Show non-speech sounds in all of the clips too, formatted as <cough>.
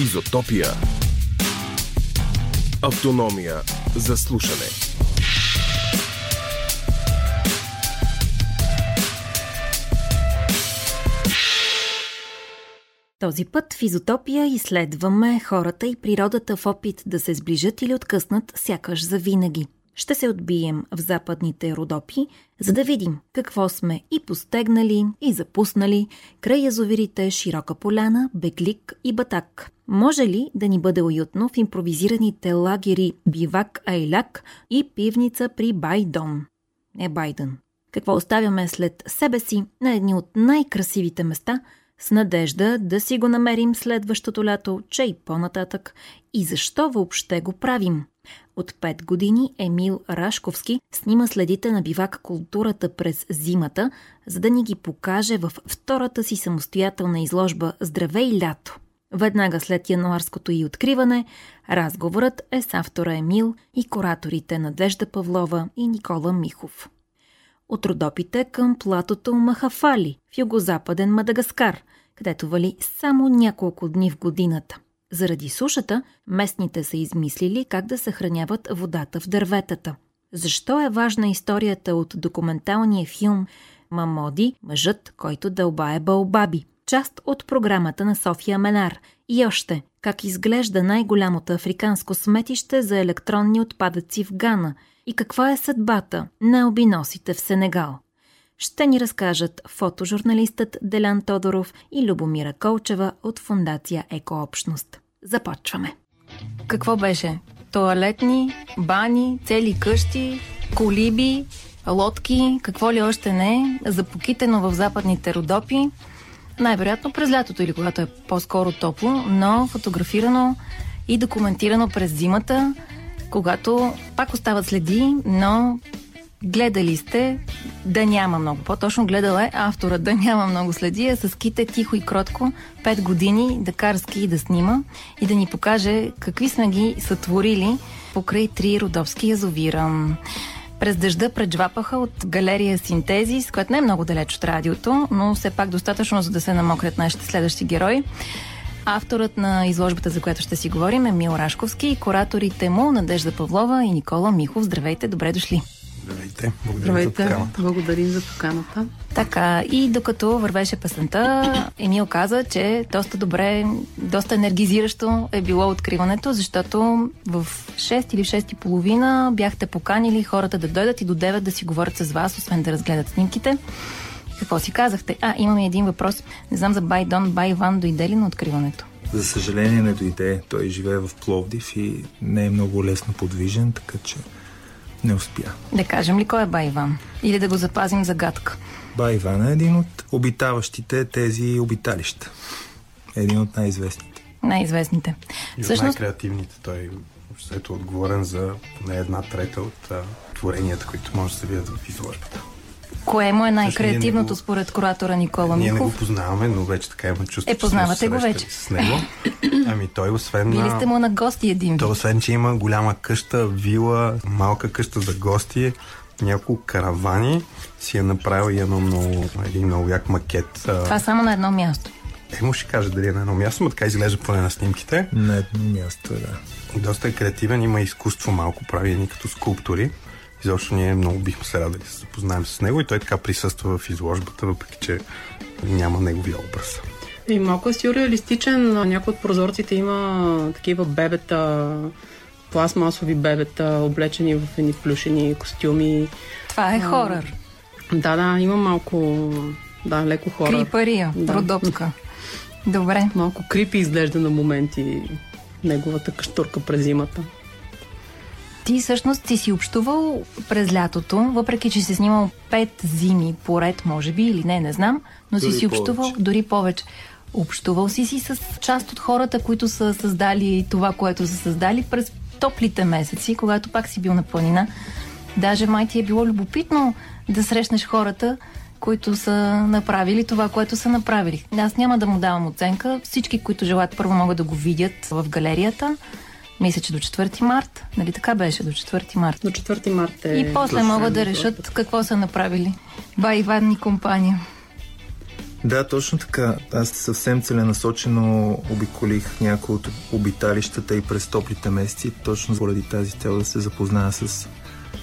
Изотопия. Автономия за слушане. Този път в Изотопия изследваме хората и природата в опит да се сближат или откъснат сякаш за винаги. Ще се отбием в западните Родопи, за да видим какво сме и постегнали, и запуснали край язовирите Широка поляна, Беглик и Батак. Може ли да ни бъде уютно в импровизираните лагери Бивак Айляк и пивница при Байдон? Е Байден. Какво оставяме след себе си на едни от най-красивите места – с надежда да си го намерим следващото лято, че и по-нататък. И защо въобще го правим? От 5 години Емил Рашковски снима следите на бивак културата през зимата, за да ни ги покаже в втората си самостоятелна изложба Здравей лято. Веднага след януарското и откриване, разговорът е с автора Емил и кураторите Надежда Павлова и Никола Михов от Родопите към платото Махафали в югозападен Мадагаскар, където вали само няколко дни в годината. Заради сушата, местните са измислили как да съхраняват водата в дърветата. Защо е важна историята от документалния филм Мамоди, мъжът, който дълбае бълбаби? Част от програмата на София Менар. И още, как изглежда най-голямото африканско сметище за електронни отпадъци в Гана – и каква е съдбата на албиносите в Сенегал. Ще ни разкажат фотожурналистът Делян Тодоров и Любомира Колчева от фундация Екообщност. Започваме. Какво беше? Туалетни, бани, цели къщи, колиби, лодки, какво ли още не, запокитено в западните Родопи, най-вероятно през лятото или когато е по-скоро топло, но фотографирано и документирано през зимата – когато пак остават следи, но гледали сте да няма много. По-точно гледала е автора да няма много следи, а с ките тихо и кротко 5 години да кара ски и да снима и да ни покаже какви сме ги сътворили покрай три родовски язовира. През дъжда преджвапаха от галерия Синтези, с която не е много далеч от радиото, но все пак достатъчно, за да се намокрят нашите следващи герои. Авторът на изложбата, за която ще си говорим е Мил Рашковски и кураторите му Надежда Павлова и Никола Михов. Здравейте, добре дошли! Здравейте, благодарим Здравейте. за поканата. Благодарим за поканата. Така, и докато вървеше песента, Емил каза, че доста добре, доста енергизиращо е било откриването, защото в 6 или 6 и половина бяхте поканили хората да дойдат и до 9 да си говорят с вас, освен да разгледат снимките. Какво си казахте? А, имаме един въпрос. Не знам за Байдон, Байван дойде ли на откриването? За съжаление не дойде. Той живее в Пловдив и не е много лесно подвижен, така че не успя. Да кажем ли кой е Байван? Или да го запазим загадка? Байван е един от обитаващите тези обиталища. Един от най-известните. Най-известните. И от Всъщност... най-креативните. Той е отговорен за не една трета от а, творенията, които може да се видят в изложбата. Кое му е най-креативното го... според куратора Никола Михов? Ние не го познаваме, но вече така има чувство. Е, познавате го вече. С него. <coughs> Ами той освен... Били сте му на гости един Той освен, че има голяма къща, вила, малка къща за гости, няколко каравани, си е направил и едно много, един много як макет. Това само на едно място. Е, му ще кажа дали е на едно място, но така изглежда поне на снимките. На едно място, да. Доста е креативен, има изкуство малко, прави ни като скулптури. Изобщо ние много бихме се радали да се запознаем с него и той така присъства в изложбата, въпреки че няма неговия образ. И малко е сюрреалистичен. Някои от прозорците има такива бебета, пластмасови бебета, облечени в едни плюшени костюми. Това е хорър. Да, да, има малко, да, леко хора. Крипария, да. родопска. Добре. Малко крипи изглежда на моменти неговата каштурка през зимата. Ти всъщност си си общувал през лятото, въпреки че си снимал пет зими поред, може би, или не, не знам, но дори си си общувал дори повече. Общувал си си с част от хората, които са създали това, което са създали през топлите месеци, когато пак си бил на планина. Даже май ти е било любопитно да срещнеш хората, които са направили това, което са направили. Аз няма да му давам оценка. Всички, които желаят, първо могат да го видят в галерията. Мисля, че до 4 март. Нали така беше? До 4 март. До 4 март е... И после могат да решат какво са направили. Ба Иван и компания. Да, точно така. Аз съвсем целенасочено обиколих някои от обиталищата и през топлите месеци, точно поради тази цел да се запозная с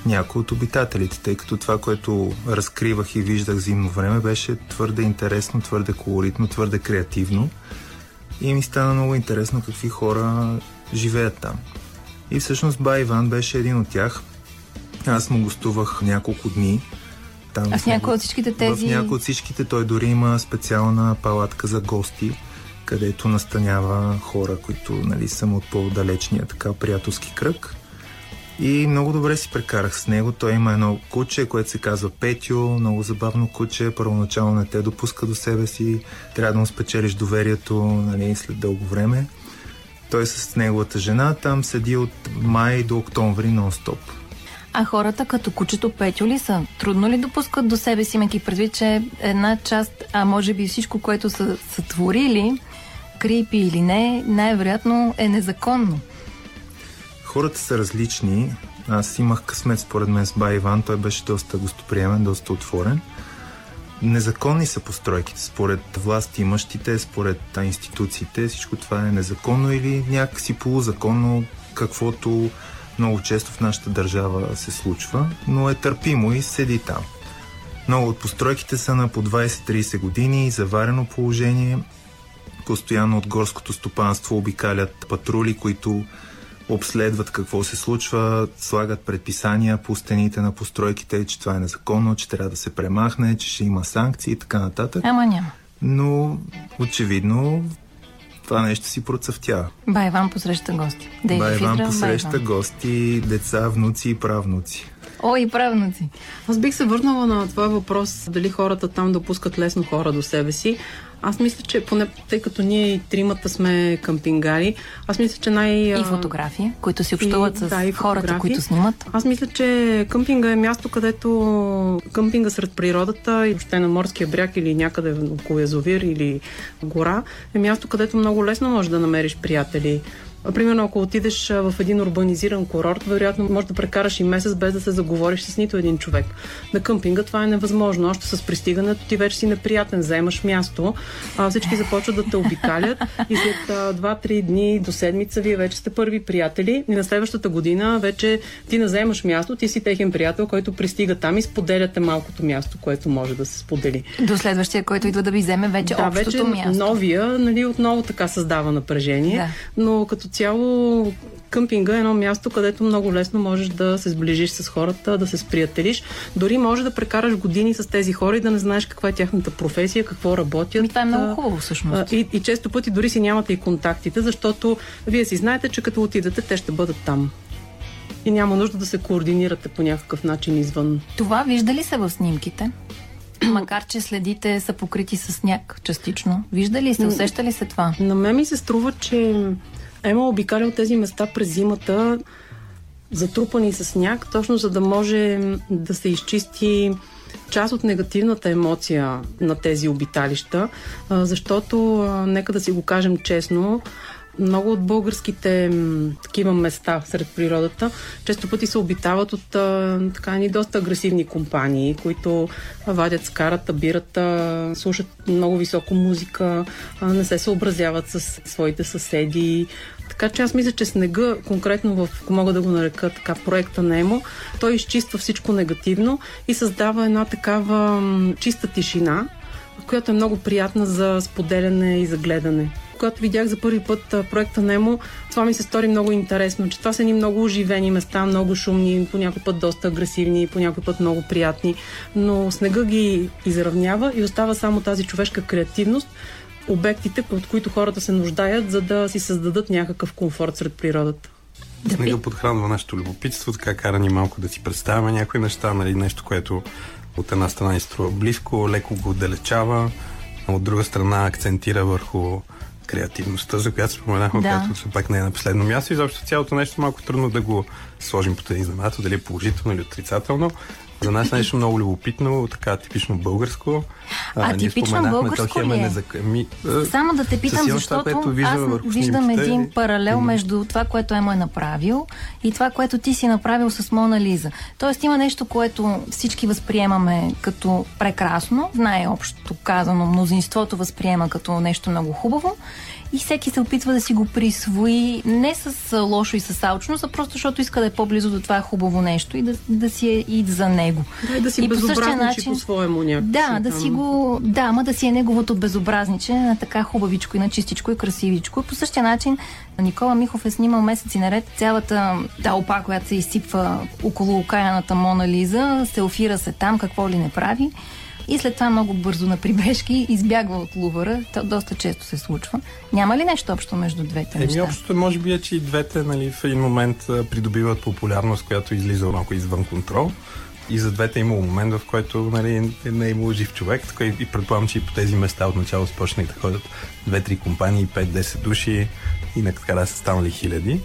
някои от обитателите, тъй като това, което разкривах и виждах зимно време, беше твърде интересно, твърде колоритно, твърде креативно и ми стана много интересно какви хора живеят там. И всъщност Бай Иван беше един от тях. Аз му гостувах няколко дни. Там а в някои от всичките тези... В някои от всичките той дори има специална палатка за гости, където настанява хора, които нали, са от по-далечния така приятелски кръг. И много добре си прекарах с него. Той има едно куче, което се казва Петю, много забавно куче. Първоначално не те допуска до себе си. Трябва да му спечелиш доверието нали, след дълго време. Той с неговата жена там седи от май до октомври нон-стоп. А хората като кучето Петю ли са? Трудно ли допускат до себе си, имайки предвид, че една част, а може би всичко, което са сътворили, крипи или не, най-вероятно е незаконно? Хората са различни. Аз имах късмет според мен с Бай Иван. Той беше доста гостоприемен, доста отворен. Незаконни са постройките. Според власти имащите, според институциите, всичко това е незаконно или някакси полузаконно, каквото много често в нашата държава се случва, но е търпимо и седи там. Много от постройките са на по 20-30 години, заварено положение. Постоянно от горското стопанство обикалят патрули, които обследват какво се случва, слагат предписания по стените на постройките, че това е незаконно, че трябва да се премахне, че ще има санкции и така нататък. Ама няма. Но очевидно това нещо си процъфтява. Байван посреща гости. Байван посреща Байван. гости, деца, внуци и правнуци. О, и правнуци. Аз бих се върнала на твоя въпрос, дали хората там допускат лесно хора до себе си. Аз мисля, че поне тъй като ние и тримата сме къмпингари, аз мисля, че най... И фотографии, които си общуват и, с да, хората, които снимат. Аз мисля, че къмпинга е място, където къмпинга сред природата и въобще на морския бряг или някъде около язовир или гора е място, където много лесно можеш да намериш приятели, Примерно, ако отидеш в един урбанизиран курорт, вероятно може да прекараш и месец без да се заговориш с нито един човек. На къмпинга това е невъзможно. Още с пристигането ти вече си неприятен, заемаш място, а, всички започват да те обикалят и след 2-3 дни до седмица вие вече сте първи приятели и на следващата година вече ти наземаш място, ти си техен приятел, който пристига там и споделяте малкото място, което може да се сподели. До следващия, който идва да ви вземе вече да, общото вече място. Новия, нали, отново така създава напрежение, да. но като цяло къмпинга е едно място, където много лесно можеш да се сближиш с хората, да се сприятелиш. Дори може да прекараш години с тези хора и да не знаеш каква е тяхната професия, какво работят. Ми, това е много хубаво всъщност. И, и често пъти дори си нямате и контактите, защото вие си знаете, че като отидете, те ще бъдат там и няма нужда да се координирате по някакъв начин извън. Това вижда ли се в снимките? <clears throat> Макар, че следите са покрити с сняг частично. Вижда ли се, усеща ли се това? На мен ми се струва, че Ема обикалял тези места през зимата, затрупани с сняг, точно за да може да се изчисти част от негативната емоция на тези обиталища, защото, нека да си го кажем честно, много от българските такива места сред природата често пъти се обитават от така ни доста агресивни компании, които вадят скарата, бирата, слушат много високо музика, не се съобразяват с своите съседи. Така че аз мисля, че снега, конкретно в, ако мога да го нарека така, проекта Немо, той изчиства всичко негативно и създава една такава чиста тишина, която е много приятна за споделяне и за гледане. Когато видях за първи път проекта Немо, това ми се стори много интересно, че това са ни много оживени места, много шумни, по някой път доста агресивни, по някой път много приятни, но снега ги изравнява и остава само тази човешка креативност, обектите, от които хората се нуждаят, за да си създадат някакъв комфорт сред природата. Снега подхранва нашето любопитство, така кара ни малко да си представяме някои неща, нали, нещо, което от една страна ни струва близко, леко го отдалечава, а от друга страна акцентира върху креативността, за която споменахме, да. която все пак не е на последно място. И заобщо цялото нещо малко трудно да го сложим под един знаменател, дали е положително или отрицателно. За нас е нещо много любопитно, така типично българско. А, типично българско ли е? Незак... Ми, Само да те питам, защото това, аз виждам снимките... един паралел между това, което Емо е направил и това, което ти си направил с Мона Лиза. Тоест има нещо, което всички възприемаме като прекрасно, най-общо казано, мнозинството възприема като нещо много хубаво и всеки се опитва да си го присвои не с лошо и с алчност, а просто защото иска да е по-близо до това хубаво нещо и да, да си е и за него. Да, и да си и по същия начин, по-своему някакси. Да, да си го, да, ама да си е неговото безобразниче на така хубавичко и на чистичко и красивичко. И по същия начин Никола Михов е снимал месеци наред цялата тълпа, която се изсипва около окаяната Мона Лиза, селфира се там, какво ли не прави и след това много бързо на прибежки <laughs> избягва от Лувъра. То доста често се случва. Няма ли нещо общо между двете Еми, неща? общото може би е, че и двете нали, в един момент придобиват популярност, която излиза малко извън контрол. И за двете е имало момент, в който нали, не е имало жив човек. Така и предполагам, че и по тези места отначало започнах да ходят две-три компании, 5-10 души и накрая са станали хиляди.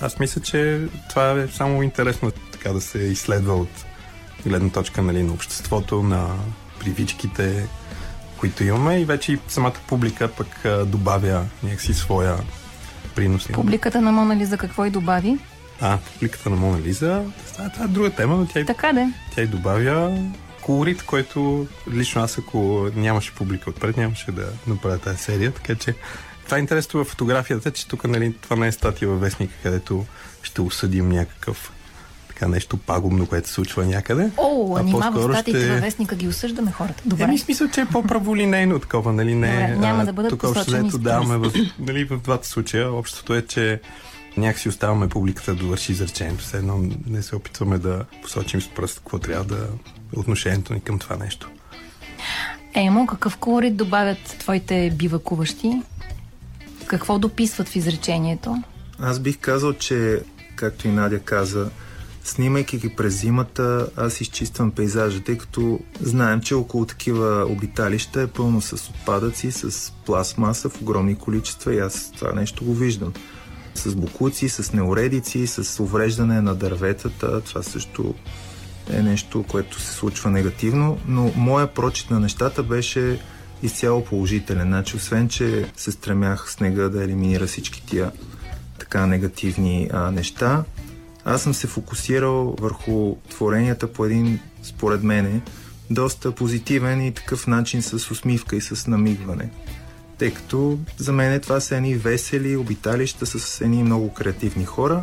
Аз мисля, че това е само интересно така да се изследва от гледна точка нали, на обществото, на привичките, които имаме и вече и самата публика пък добавя някакси своя принос. Публиката на Мона Лиза какво и добави? А, публиката на Мона Лиза, това, това е друга тема, но тя, така де. тя и добавя колорит, който лично аз ако нямаше публика отпред, нямаше да направя тази серия, така че това е интересно във фотографията, че тук нали, това не е статия във вестника, където ще осъдим някакъв така нещо пагубно, което се случва някъде. О, а нима в статите ще... във вестника ги осъждаме хората. Добре. Еми, смисъл, че е по-праволинейно такова, нали? Не, Добре, няма да бъдат тук общо даваме в, нали, в двата случая. Общото е, че някакси оставаме публиката да довърши изречението. Все едно не се опитваме да посочим с пръст какво трябва да е отношението ни към това нещо. Емо, какъв колорит добавят твоите бивакуващи? Какво дописват в изречението? Аз бих казал, че, както и Надя каза, Снимайки ги през зимата, аз изчиствам пейзажа, тъй като знаем, че около такива обиталища е пълно с отпадъци, с пластмаса в огромни количества и аз това нещо го виждам. С букуци, с неуредици, с увреждане на дърветата, това също е нещо, което се случва негативно, но моя прочит на нещата беше изцяло положителен. Значи, освен, че се стремях снега да елиминира всички тия така негативни а, неща, аз съм се фокусирал върху творенията по един, според мене, доста позитивен и такъв начин с усмивка и с намигване. Тъй като за мен това са едни весели обиталища с едни много креативни хора,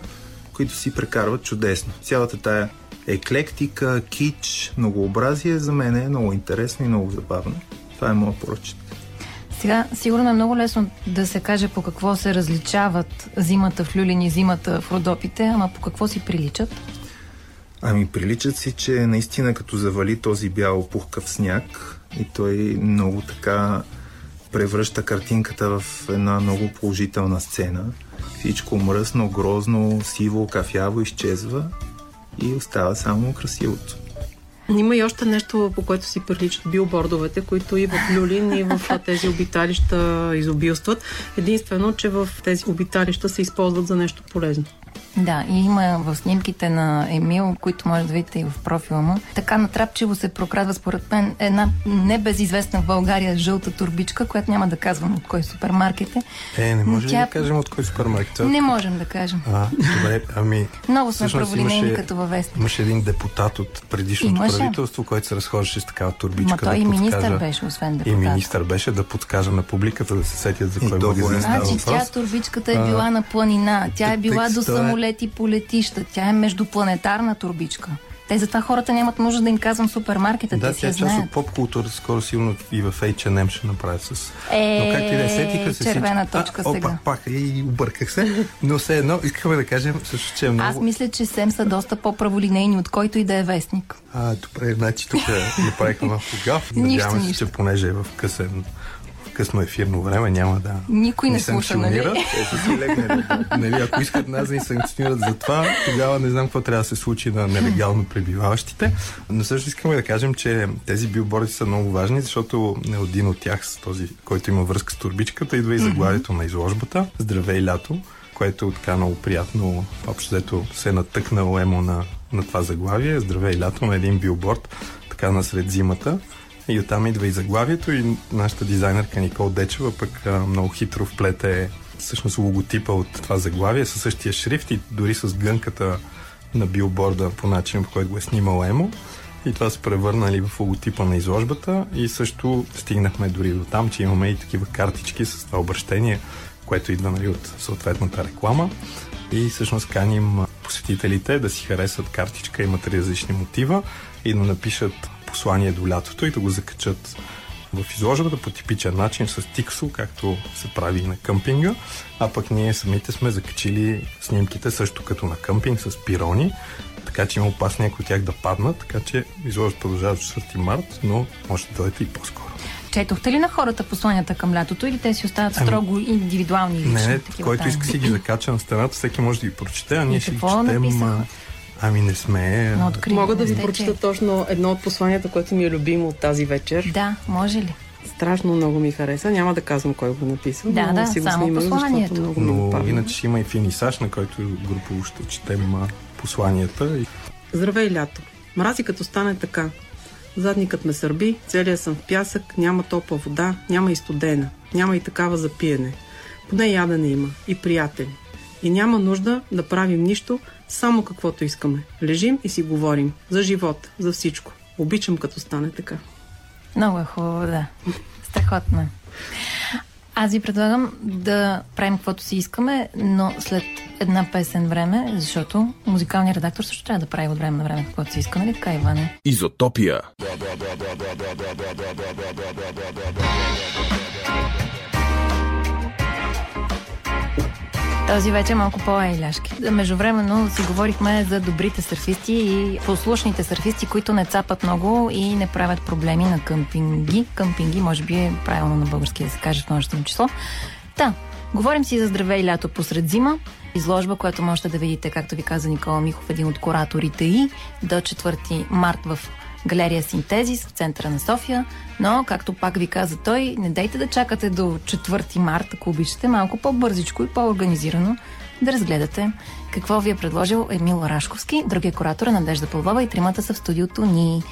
които си прекарват чудесно. Цялата тая еклектика, кич, многообразие за мен е много интересно и много забавно. Това е моят прочит. Сега, сигурно е много лесно да се каже по какво се различават зимата в Люлин и зимата в Родопите, ама по какво си приличат? Ами приличат си, че наистина като завали този бял пухкав сняг и той много така превръща картинката в една много положителна сцена. Всичко мръсно, грозно, сиво, кафяво изчезва и остава само красивото. Има и още нещо, по което си приличат билбордовете, които и в Люлин, и в <laughs> тези обиталища изобилстват. Единствено, че в тези обиталища се използват за нещо полезно. Да, и има в снимките на Емил, които може да видите и в профила му. Така натрапчиво се прокрадва според мен една небезизвестна в България жълта турбичка, която няма да казвам от кой супермаркет е. Е, не може тя... да кажем от кой супермаркет. Е. Не можем да кажем. А, добре, ами... Много сме праволинейни като във вестник. Имаше един депутат от предишното имаше. правителство, който се разхождаше с такава турбичка. Ма той да и министър беше, освен депутат. И министър беше да подскаже на публиката да се сетят за кой магазин Значи тя турбичката е била на планина, тя е била до самолет полети по летища. Тя е междупланетарна турбичка. Те затова хората нямат нужда да им казвам супермаркета. Да, тя е част от поп културата. Скоро сигурно и в H&M ще направят с... Е, Но как и да е, сетиха се червена всички... точка а, сега. Опа, пак, и обърках се. Но все едно, искаме да кажем също, че е много... Аз мисля, че СЕМ са доста по-праволинейни от който и да е вестник. А, добре, значи тук направихме малко гаф. Надяваме се, че понеже е в късен късно ефирно време, няма да Никой не слуша, нали? нали? Ако искат нас да ни санкционират за това, тогава не знам какво трябва да се случи на нелегално пребиваващите. Но също искаме да кажем, че тези билборди са много важни, защото не един от тях, с този, който има връзка с турбичката, идва и заглавието на изложбата. Здравей лято! което е така много приятно. Общо взето се е натъкнало емо на на това заглавие, здравей лято, на един билборд, така насред зимата. И оттам идва и заглавието и нашата дизайнерка Никол Дечева пък а, много хитро вплете всъщност логотипа от това заглавие със същия шрифт и дори с гънката на билборда по начин, по който го е снимал Емо. И това се превърнали в логотипа на изложбата и също стигнахме дори до там, че имаме и такива картички с това обращение, което идва нали, от съответната реклама. И всъщност каним посетителите да си харесат картичка, имат различни мотива и да напишат послание до лятото и да го закачат в изложбата по типичен начин с тиксо, както се прави и на къмпинга, а пък ние самите сме закачили снимките също като на къмпинг с пирони, така че има опасно някои от тях да паднат, така че изложбата продължава до 4 март, но може да дойдете и по-скоро. Четохте ли на хората посланията към лятото или те си остават ами, строго индивидуални? Не, не, който тайни? иска си ги закача на стената, всеки може да ги прочете, а ние ще ги четем. написаха? Ами не сме. Но открили Мога да ви сте, прочета че- точно едно от посланията, което ми е любимо от тази вечер. Да, може ли? Страшно много ми хареса. Няма да казвам кой го написал. Да, но да, си го само снимах, посланието. защото много Но падна. иначе ще има и финисаж, на който групово ще четем посланията. И Здравей, лято. Мрази като стане така. Задникът ме сърби, целият съм в пясък, няма топла вода, няма и студена, няма и такава за пиене. Поне ядене има и приятели. И няма нужда да правим нищо, само каквото искаме. Лежим и си говорим. За живот, за всичко. Обичам като стане така. Много е хубаво, да. Страхотно. е. Аз ви предлагам да правим каквото си искаме, но след една песен време, защото музикалният редактор също трябва да прави от време на време каквото си иска, нали така, Иване? Изотопия. Този вече е малко по-айляшки. Междувременно си говорихме за добрите сърфисти и послушните сърфисти, които не цапат много и не правят проблеми на къмпинги. Къмпинги, може би е правилно на български да се каже в множествено число. Та, говорим си за здраве и лято посред зима. Изложба, която можете да видите, както ви каза Никола Михов, един от кураторите и до 4 март в галерия Синтезис в центъра на София. Но, както пак ви каза той, не дайте да чакате до 4 март, ако обичате, малко по-бързичко и по-организирано да разгледате какво ви е предложил Емил Рашковски, другия куратор е Надежда Павлова и тримата са в студиото ни.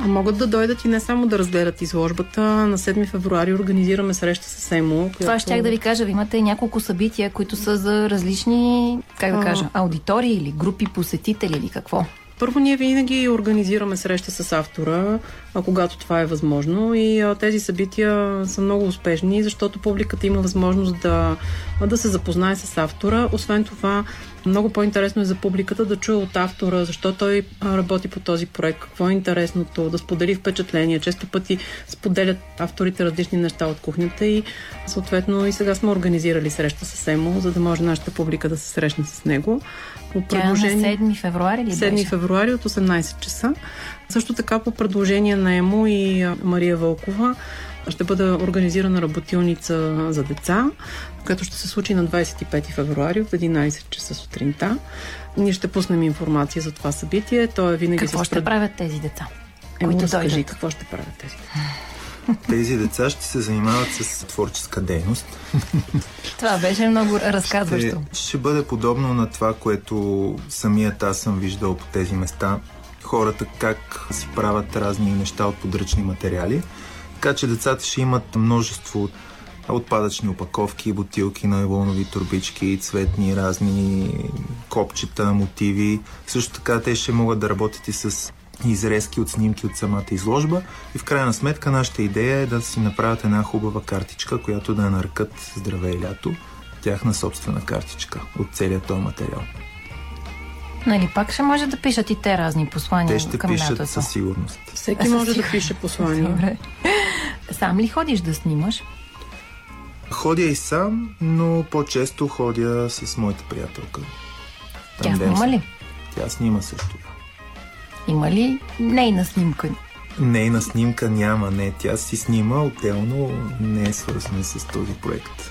А могат да дойдат и не само да разгледат изложбата. На 7 февруари организираме среща с ЕМО. Която... Това щях да ви кажа. Ви имате няколко събития, които са за различни, как да кажа, аудитории или групи посетители или какво. Първо, ние винаги организираме среща с автора, когато това е възможно. И тези събития са много успешни, защото публиката има възможност да, да се запознае с автора. Освен това, много по-интересно е за публиката да чуе от автора, защо той работи по този проект, какво е интересното, да сподели впечатления. Често пъти споделят авторите различни неща от кухнята и съответно и сега сме организирали среща с Емо, за да може нашата публика да се срещне с него. По Тя е на 7 февруари ли 7 беше? февруари от 18 часа. Също така по предложение на ЕМО и Мария Вълкова ще бъде организирана работилница за деца, която ще се случи на 25 февруари от 11 часа сутринта. Ние ще пуснем информация за това събитие. То е винаги Какво ще правят тези деца? Емо, които разкажи дойдат? какво ще правят тези деца. <laughs> Тези деца ще се занимават с творческа дейност. <laughs> Това беше много Ще, разказващо. ще бъде подобно на това, което самият аз съм виждал по тези места. Хората как си правят разни неща от подръчни материали. Така че децата ще имат множество отпадъчни опаковки, бутилки, найлонови турбички, цветни, разни копчета, мотиви. Също така те ще могат да работят и с изрезки от снимки от самата изложба и в крайна сметка нашата идея е да си направят една хубава картичка, която да я нарекат Здравей лято, тяхна собствена картичка от целият този материал. Нали, пак ще може да пишат и те разни послания Те ще към пишат лятото. със сигурност. Всеки може да пише послания. Добре. Сам ли ходиш да снимаш? Ходя и сам, но по-често ходя с моята приятелка. Тя Тандем снима ли? Тя снима също. Има ли нейна снимка? Нейна снимка няма, не. Тя си снима отделно, не е свързана с този проект.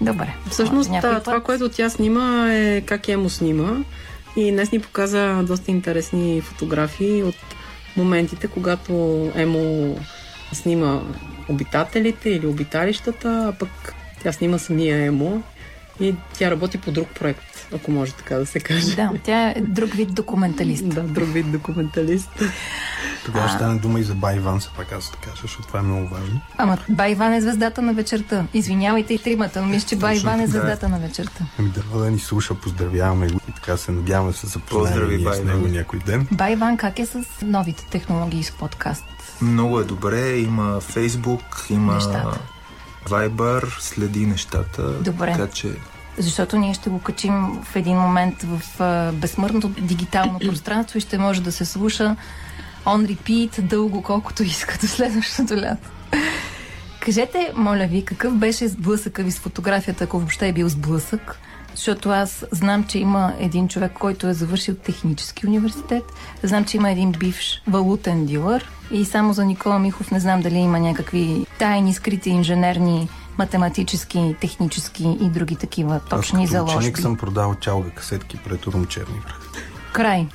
Добре. Всъщност, да, път- това, което тя снима е как Емо снима. И днес ни показа доста интересни фотографии от моментите, когато Емо снима обитателите или обиталищата, а пък тя снима самия Емо И тя работи по друг проект, ако може така да се каже. Да, тя е друг вид документалист. Да, друг вид документалист. Тогава ще стане дума и за Байван, се пак аз да кажа, защото това е много важно. Ама Байван е звездата на вечерта. Извинявайте и тримата, но мисля, че Байван е звездата на вечерта. Ами да, да ни слуша, поздравяваме го и така се надяваме да се запознаем ние с него някой ден. Байван как е с новите технологии с подкаст? Много е добре, има Фейсбук, има нещата. Viber, следи нещата. Добре. Така че защото ние ще го качим в един момент в а, безсмъртното дигитално <clears throat> пространство и ще може да се слуша on repeat дълго колкото иска до следващото лято. Кажете, моля ви, какъв беше сблъсъка ви с фотографията, ако въобще е бил сблъсък? Защото аз знам, че има един човек, който е завършил технически университет. Знам, че има един бивш валутен дилър. И само за Никола Михов не знам дали има някакви тайни, скрити инженерни математически, технически и други такива точни Аз като заложби. ученик съм продавал чалга касетки пред Рум Черни връх. Край.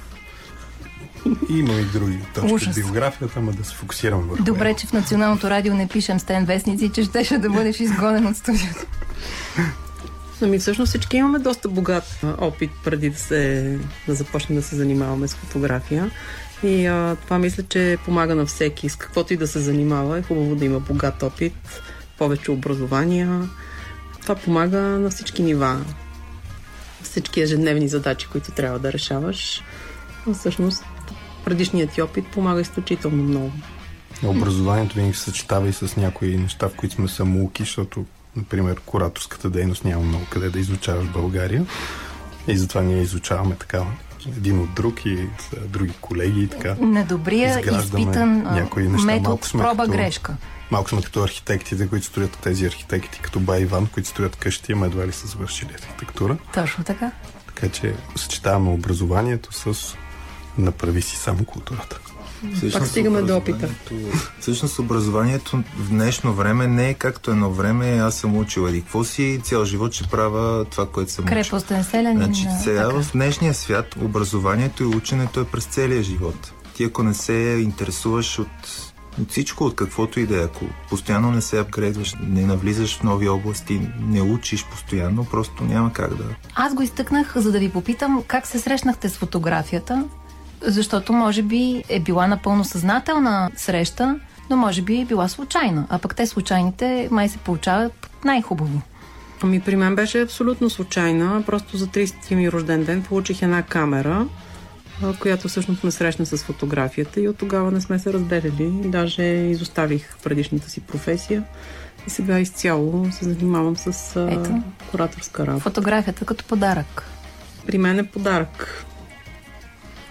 Има и други точки Ужас. от биографията, ама да се фокусирам върху Добре, че в Националното радио не пишем стен вестници, че щеше да бъдеш изгонен от студиото. Ами всъщност всички имаме доста богат опит преди да, се, да започнем да се занимаваме с фотография. И а, това мисля, че помага на всеки. С каквото и да се занимава е хубаво да има богат опит, повече образования. Това помага на всички нива. Всички ежедневни задачи, които трябва да решаваш. А всъщност предишният ти опит помага изключително много. Образованието винаги се съчетава и с някои неща, в които сме самоуки, защото, например, кураторската дейност няма много къде да изучаваш в България. И затова ние изучаваме така един от друг и с други колеги и така. На добрия, изпитан някои неща. метод Малко сме като- проба-грешка. Малко сме като архитектите, които строят тези архитекти, като Бай Иван, които строят къщи, ама едва ли са завършили архитектура. Точно така. Така че съчетаваме образованието с направи си само културата. Пак стигаме до опита. Всъщност образованието в днешно време не е както едно време. Аз съм учил еди какво си, цял живот ще правя това, което съм учил. Крепостен селянин. Значи сега така. в днешния свят образованието и ученето е през целия живот. Ти ако не се интересуваш от, от всичко, от каквото и да е, ако постоянно не се апгрейдваш, не навлизаш в нови области, не учиш постоянно, просто няма как да. Аз го изтъкнах, за да ви попитам как се срещнахте с фотографията, защото може би е била напълно съзнателна среща, но може би е била случайна. А пък те случайните май се получават най-хубаво. Ами при мен беше абсолютно случайна. Просто за 30 ми рожден ден получих една камера, която всъщност ме срещна с фотографията и от тогава не сме се разделили. Даже изоставих предишната си професия и сега изцяло се занимавам с Ето. кураторска работа. Фотографията като подарък. При мен е подарък.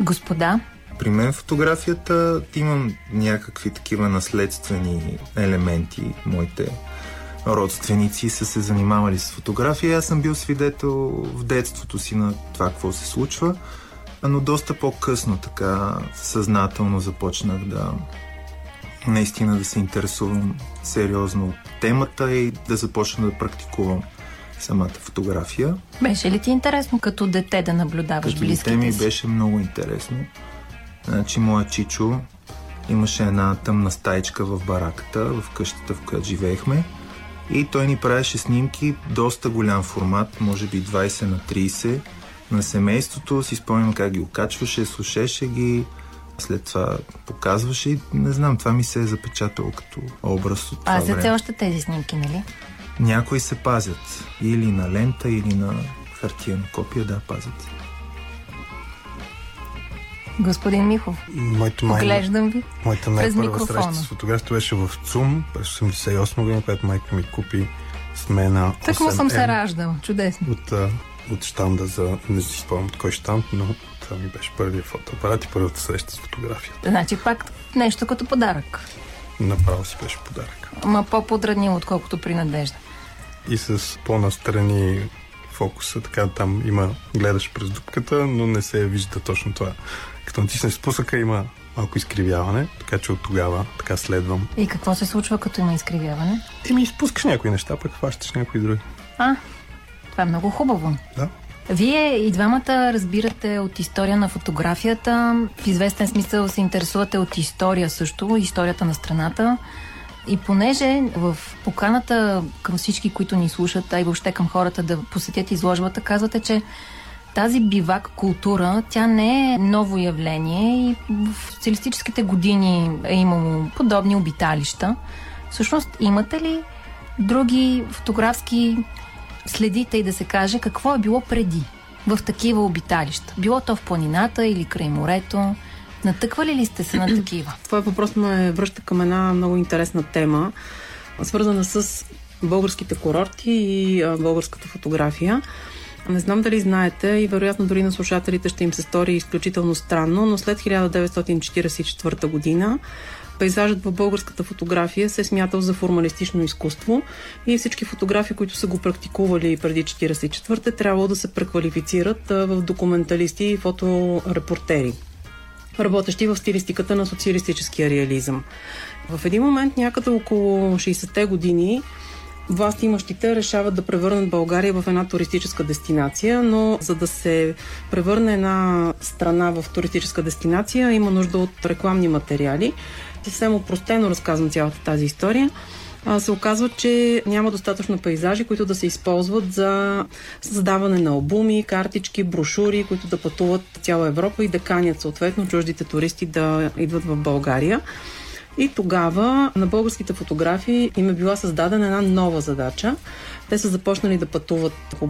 Господа, При мен фотографията имам някакви такива наследствени елементи. Моите родственици са се занимавали с фотография. Аз съм бил свидетел в детството си на това, какво се случва, но доста по-късно така съзнателно започнах да наистина да се интересувам сериозно от темата и да започна да практикувам самата фотография. беше ли ти интересно като дете да наблюдаваш Като близките дете ми беше много интересно. Значи, моя чичо имаше една тъмна стайчка в бараката, в къщата, в която живеехме. И той ни правеше снимки, доста голям формат, може би 20 на 30 на семейството. Си спомням как ги окачваше, слушеше ги, след това показваше и не знам, това ми се е запечатало като образ от това Пазят се време. още тези снимки, нали? Някои се пазят или на лента, или на хартия на копия, да, пазят. Господин Михов, Моето май... поглеждам ви. Моята През най-първа среща с фотографията беше в ЦУМ през 88 година, която майка ми купи с мен на Так му съм се 8M раждал. Чудесно. от, от штанда за... Не си спомням от кой штанд, но това ми беше първият фотоапарат и първата среща с фотографията. Значи пак нещо като подарък. Направо си беше подарък. Ама по-подраднил, отколкото при Надежда. И с по-настрани фокуса, така там има, гледаш през дупката, но не се вижда точно това. Като натиснеш спусъка има малко изкривяване, така че от тогава така следвам. И какво се случва, като има изкривяване? И ми изпускаш някои неща, пък хващаш някои други. А, това е много хубаво. Да. Вие и двамата разбирате от история на фотографията. В известен смисъл се интересувате от история също, историята на страната. И понеже в поканата към всички, които ни слушат, а и въобще към хората да посетят изложбата, казвате, че тази бивак култура, тя не е ново явление и в социалистическите години е имало подобни обиталища. Всъщност, имате ли други фотографски следите и да се каже какво е било преди в такива обиталища? Било то в планината или край морето? Натъквали ли сте се на такива? <clears throat> Това въпрос ме връща към една много интересна тема, свързана с българските курорти и българската фотография. Не знам дали знаете и вероятно дори на слушателите ще им се стори изключително странно, но след 1944 година пейзажът в българската фотография се е смятал за формалистично изкуство и всички фотографии, които са го практикували преди 1944 трябвало да се преквалифицират в документалисти и фоторепортери работещи в стилистиката на социалистическия реализъм. В един момент, някъде около 60-те години, власти имащите решават да превърнат България в една туристическа дестинация, но за да се превърне една страна в туристическа дестинация, има нужда от рекламни материали. Съвсем упростено разказвам цялата тази история се оказва, че няма достатъчно пейзажи, които да се използват за създаване на албуми, картички, брошури, които да пътуват цяла Европа и да канят съответно чуждите туристи да идват в България. И тогава на българските фотографии им е била създадена една нова задача. Те са започнали да пътуват по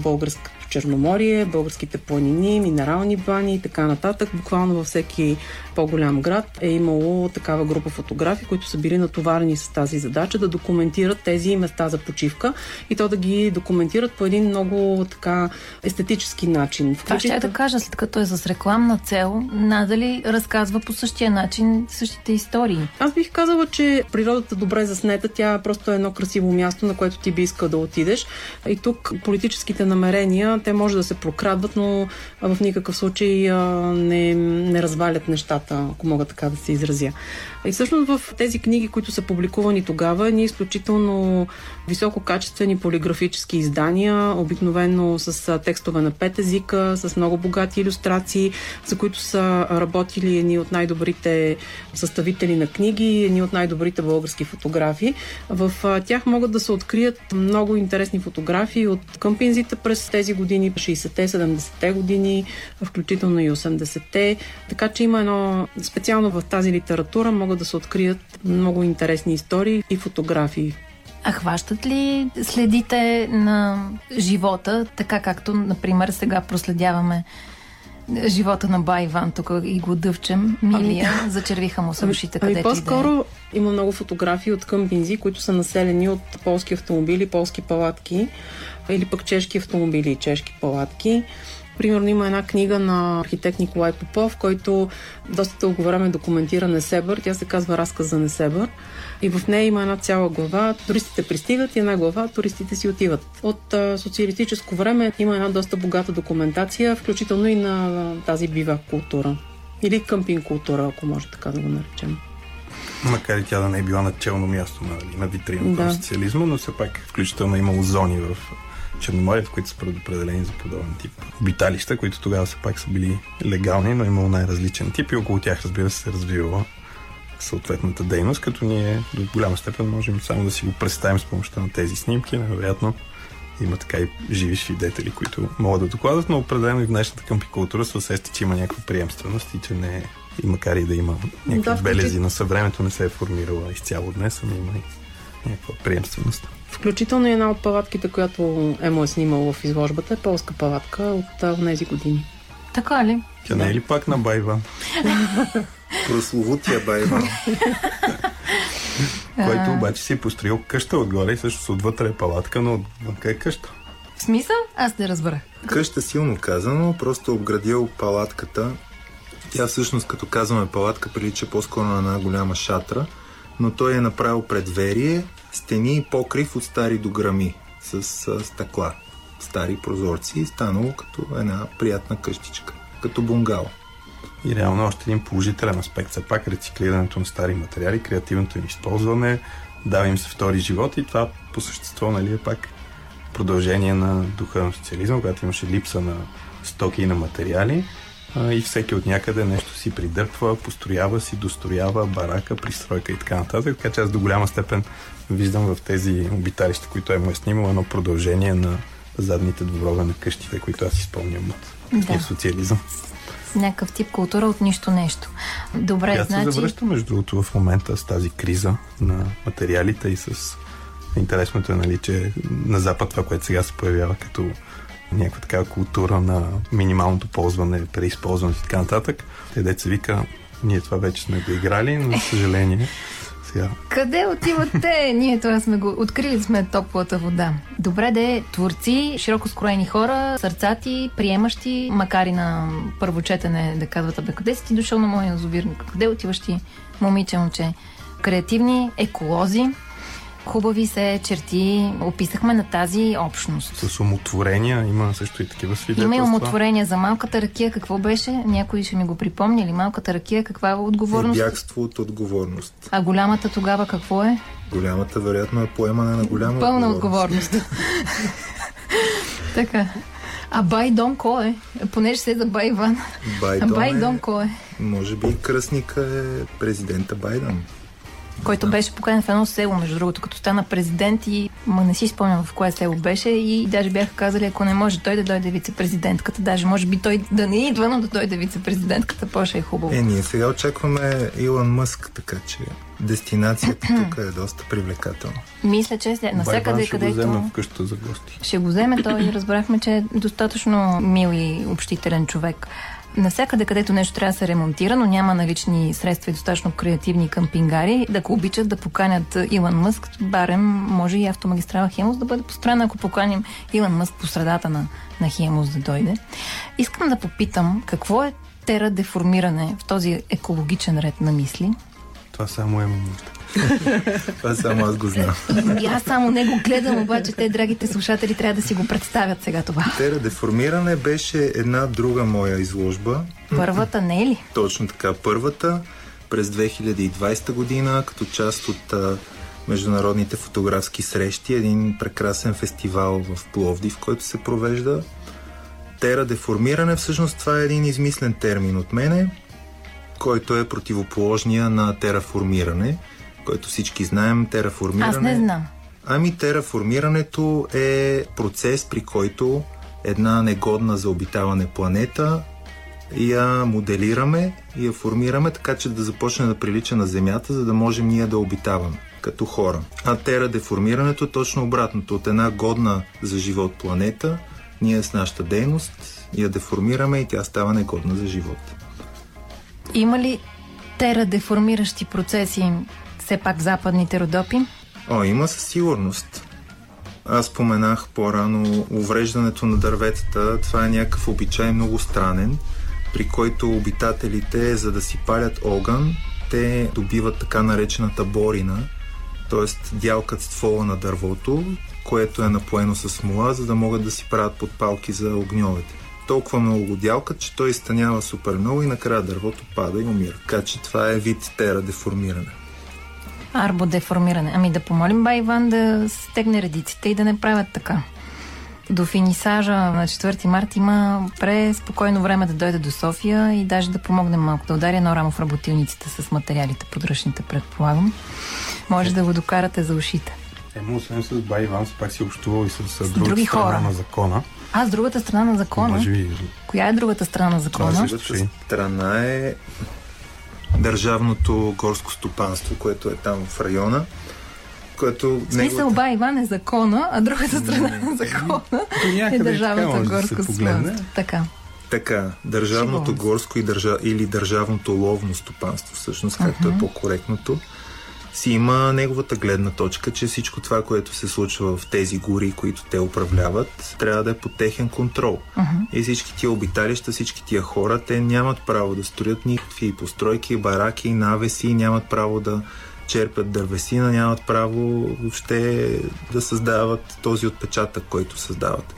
българското Черноморие, българските планини, минерални бани и така нататък. Буквално във всеки по-голям град е имало такава група фотографи, които са били натоварени с тази задача да документират тези места за почивка и то да ги документират по един много така естетически начин. Това ще да кажа, след като е с рекламна цел, надали разказва по същия начин същите истории. Аз бих казала, че природата добре заснета, тя просто е едно красиво място, на което ти би искал да отидеш. И тук политическите намерения, те може да се прокрадват, но в никакъв случай не, не развалят нещата, ако мога така да се изразя. И всъщност в тези книги, които са публикувани тогава, ние изключително висококачествени полиграфически издания, обикновено с текстове на пет езика, с много богати иллюстрации, за които са работили едни от най-добрите съставители на книги, едни от най-добрите български фотографи. В тях могат да се открият много интересни фотографии от къмпинзите през тези години, 60-те, 70-те години, включително и 80-те. Така че има едно специално в тази литература могат да се открият много интересни истории и фотографии. А хващат ли следите на живота, така както, например, сега проследяваме живота на Бай Иван тук и го дъвчем. Милия, ами, зачервиха му се ушите, ами, където по-скоро е. има много фотографии от къмпинзи, които са населени от полски автомобили, полски палатки или пък чешки автомобили и чешки палатки. Примерно има една книга на архитект Николай Попов, който доста дълго време документира Несебър. Тя се казва Разказ за Несебър. И в нея има една цяла глава. Туристите пристигат и една глава туристите си отиват. От а, социалистическо време има една доста богата документация, включително и на тази бивак култура. Или къмпинг култура, ако може така да го наречем. Макар и тя да не е била начално място на, на витрината да. на социализма, но все пак включително е имало зони в Черноморието, които са предопределени за подобен тип обиталища, които тогава все пак са били легални, но имало най-различен тип и около тях, разбира се, се развивала съответната дейност, като ние до голяма степен можем само да си го представим с помощта на тези снимки. Невероятно има така и живи свидетели, които могат да докладат, но определено и в днешната къмпикултура се усеща, че има някаква приемственост и че не е и макар и да има някакви да, белези на съвремето, не се е формирала изцяло днес, ами има и някаква приемственост. Включително и една от палатките, която Емо е снимал в изложбата, е полска палатка от тези години. Така ли? Тя да. не е ли пак на Байва? <laughs> Прословутия Байва. <laughs> Който обаче си е построил къща отгоре и също отвътре е палатка, но отвън е къща. В смисъл? Аз не разбрах. Къща силно казано, просто обградил палатката. Тя всъщност, като казваме палатка, прилича по-скоро на една голяма шатра, но той е направил предверие, стени и покрив от стари дограми с а, стъкла, стари прозорци и станало като една приятна къщичка, като бунгало. И реално още един положителен аспект, все пак рециклирането на стари материали, креативното им използване, дава им се втори живот и това по същество нали, е пак продължение на духа на социализма, когато имаше липса на стоки и на материали. И всеки от някъде нещо си придърпва, построява си, достроява барака, пристройка и така нататък. Така че аз до голяма степен виждам в тези обиталища, които е му е снимал едно продължение на задните дворове на къщите, които аз изпълням от да. социализъм. Някакъв тип култура от нищо нещо. Добре, Тя значи... се завръща, между другото, в момента с тази криза на материалите и с интересното е, нали, че на Запад това, което сега се появява като някаква такава култура на минималното ползване, преизползване и така нататък. Те деца вика, ние това вече сме го играли, но за съжаление сега. Къде отиват те? Ние това сме го... Открили сме топлата вода. Добре де, творци, широко скроени хора, сърцати, приемащи, макар и на първо четене да казват, бе, къде си ти дошъл на моя язовирник? Къде отиваш ти, момиче, момче? Креативни, еколози, хубави се черти описахме на тази общност. С умотворения има също и такива свидетелства. Има и умотворения за малката ракия. Какво беше? Някой ще ми го припомни ли? Малката ракия каква е отговорност? Е бягство от отговорност. А голямата тогава какво е? Голямата вероятно е поемане на голяма Пълна отговорност. <laughs> така. А Байдон кой е? Понеже се за Байван. Байдон, Байдон е, кой е? Може би кръстника е президента Байден който беше поканен в едно село, между другото, като стана президент и ма не си спомням в кое село беше и даже бяха казали, ако не може той да дойде вице-президентката, даже може би той да не идва, но да дойде вице-президентката, по-ще е хубаво. Е, ние сега очакваме Илон Мъск, така че дестинацията <clears throat> тук е доста привлекателна. Мисля, че след, навсякъде, където... Ще го вземе в къщата за гости. Ще го вземе, той разбрахме, че е достатъчно мил и общителен човек. Навсякъде, където нещо трябва да се ремонтира, но няма налични средства и достатъчно креативни къмпингари, да го обичат да поканят Илон Мъск, барем може и автомагистрала Хемус да бъде построена, ако поканим Илон Мъск по средата на, на Хемус да дойде. Искам да попитам, какво е тера деформиране в този екологичен ред на мисли? Това само е момент. Това само аз го знам. И аз само него гледам, обаче те, драгите слушатели, трябва да си го представят сега това. Тера деформиране беше една друга моя изложба. Първата не е ли? Точно така. Първата през 2020 година, като част от а, международните фотографски срещи, един прекрасен фестивал в Пловдив, в който се провежда. Тера деформиране, всъщност това е един измислен термин от мене, който е противоположния на тераформиране – който всички знаем, тераформиране. Аз не знам. Ами тераформирането е процес, при който една негодна за обитаване планета я моделираме и я формираме така, че да започне да прилича на Земята, за да можем ние да обитаваме като хора. А тера деформирането е точно обратното. От една годна за живот планета, ние с нашата дейност я деформираме и тя става негодна за живот. Има ли тера деформиращи процеси все пак западните родопи? О, има със сигурност. Аз споменах по-рано увреждането на дърветата. Това е някакъв обичай много странен, при който обитателите, за да си палят огън, те добиват така наречената борина, т.е. дялкат ствола на дървото, което е напоено с смола, за да могат да си правят подпалки за огньовете. Толкова много го дялкат, че той изтънява супер много и накрая дървото пада и умира. Така че това е вид тера деформиране арбодеформиране. Ами да помолим ба Иван да стегне редиците и да не правят така. До финисажа на 4 март има преспокойно време да дойде до София и даже да помогнем малко да удари едно рамо в работилниците с материалите подръчните, предполагам. Може да го докарате за ушите. Емо, освен с Бай Иван, пак си общувал и с, с другата други страна хора. на закона. А, с другата страна на закона? Може би. Коя е другата страна на закона? Другата страна е държавното горско стопанство, което е там в района. Което в смисъл, неговата... ба, Иван е закона, а другата страна на закона е държавното горско стопанство. Така. Така, държавното Шибо. горско и държа... или държавното ловно стопанство, всъщност, както uh-huh. е по-коректното си има неговата гледна точка, че всичко това, което се случва в тези гори, които те управляват, трябва да е под техен контрол. Uh-huh. И всички тия обиталища, всички тия хора, те нямат право да строят никакви постройки, бараки, навеси, нямат право да черпят дървесина, нямат право въобще да създават този отпечатък, който създават.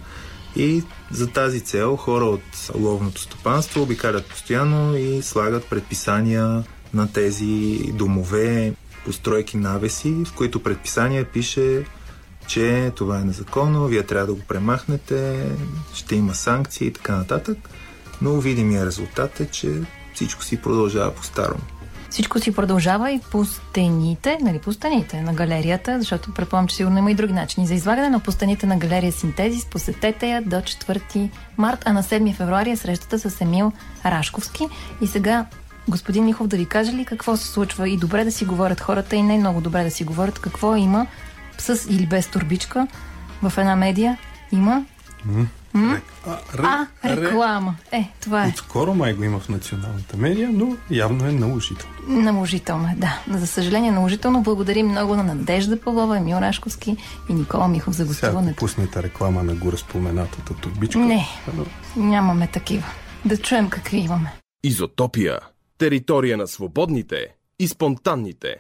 И за тази цел хора от ловното стопанство обикалят постоянно и слагат предписания на тези домове, постройки навеси, в които предписание пише, че това е незаконно, вие трябва да го премахнете, ще има санкции и така нататък. Но видимия резултат е, че всичко си продължава по-старому. Всичко си продължава и по стените, нали, по стените на галерията, защото предполагам, че сигурно има и други начини за излагане, но по стените на галерия Синтезис посетете я до 4 март, а на 7 февруари е срещата с Емил Рашковски. И сега господин Михов да ви каже ли какво се случва и добре да си говорят хората и не много добре да си говорят какво има с или без турбичка в една медия. Има М? а, реклама. Е, това е. Отскоро май го има в националната медия, но явно е наложително. Наложително е, да. За съжаление, наложително. Благодарим много на Надежда Павлова, Емил Рашковски и Никола Михов за Сега, гостуването. пуснете реклама на горе споменатата турбичка. Не, нямаме такива. Да чуем какви имаме. Изотопия. Територия на свободните и спонтанните.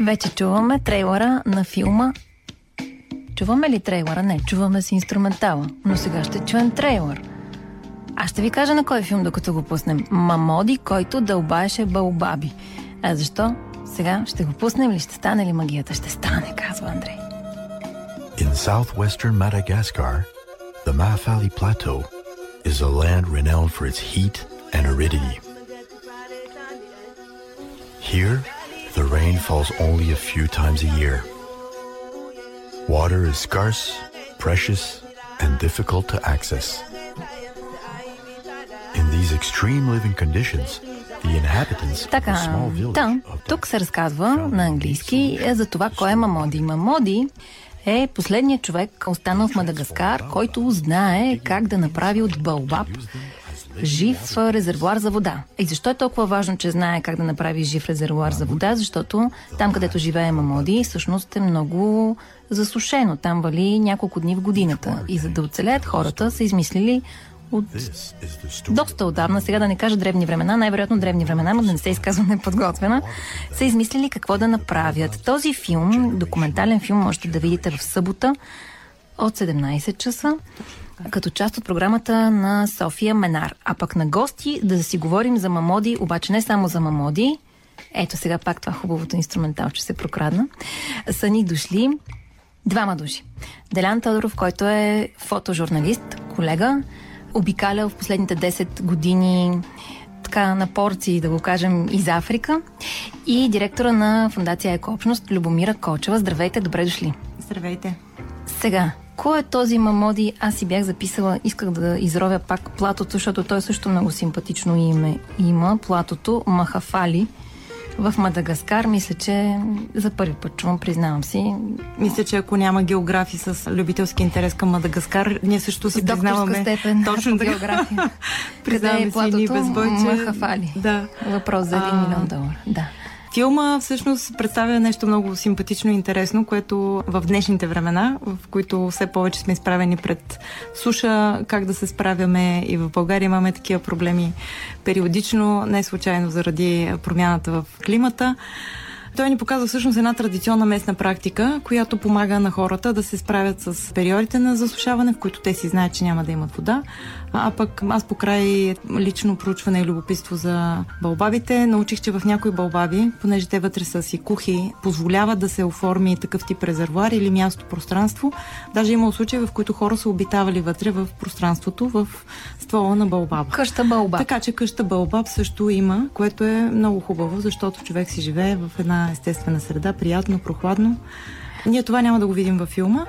Вече чуваме трейлера на филма. Чуваме ли трейлера? Не, чуваме си инструментала. Но сега ще чуем трейлер. Аз ще ви кажа на кой филм, докато го пуснем. Мамоди, който дълбаеше бълбаби. А защо? Сега ще го пуснем ли? Ще стане ли магията? Ще стане, казва Андрей. In southwestern Madagascar, the Mahafali Plateau is a land renowned for its heat and aridity. Here, the rain falls only a few times a year. Water is scarce, precious, and difficult to access. In these extreme living conditions, the inhabitants of a Така, small village да, of тук се разказва на английски е за това кой е Мамоди. Мамоди е последният човек, останал в Мадагаскар, който знае как да направи от бълбаб жив резервуар за вода. И защо е толкова важно, че знае как да направи жив резервуар за вода? Защото там, където живее Мамоди, всъщност е много засушено. Там вали няколко дни в годината. И за да оцелеят хората, са измислили от доста отдавна, сега да не кажа древни времена, най-вероятно древни времена, но да не се изказвам неподготвена, <laughs> са измислили какво да направят. Този филм, документален филм, можете да видите в събота от 17 часа, като част от програмата на София Менар. А пък на гости да си говорим за Мамоди, обаче не само за Мамоди, ето сега пак това хубавото инструментал, че се прокрадна, са ни дошли Двама души. Делян Тодоров, който е фотожурналист, колега, обикалял в последните 10 години така на порции, да го кажем, из Африка и директора на фундация Екообщност Любомира Кочева. Здравейте, добре дошли. Здравейте. Сега, кой е този Мамоди? Аз си бях записала, исках да изровя пак платото, защото той също много симпатично име има. Платото Махафали в Мадагаскар. Мисля, че за първи път чувам, признавам си. Мисля, че ако няма географи с любителски интерес към Мадагаскар, ние също си С признаваме. степен Точно по география. <laughs> Къде Признаваме е си и ние платото? безбойче. Махафали. Да. Въпрос за 1 А, милион долара. Да. Филма всъщност представя нещо много симпатично и интересно, което в днешните времена, в които все повече сме изправени пред суша, как да се справяме и в България имаме такива проблеми периодично, не случайно заради промяната в климата. Той ни показва всъщност една традиционна местна практика, която помага на хората да се справят с периодите на засушаване, в които те си знаят, че няма да имат вода. А пък аз покрай лично проучване и любопитство за балбабите, научих, че в някои балбаби, понеже те вътре са си кухи, позволяват да се оформи такъв тип резервуар или място пространство. Даже имало случаи, в които хора са обитавали вътре в пространството, в ствола на балбаба. Къща Бълба. Така че къща Бълбаб също има, което е много хубаво, защото човек си живее в една естествена среда, приятно, прохладно. Ние това няма да го видим във филма,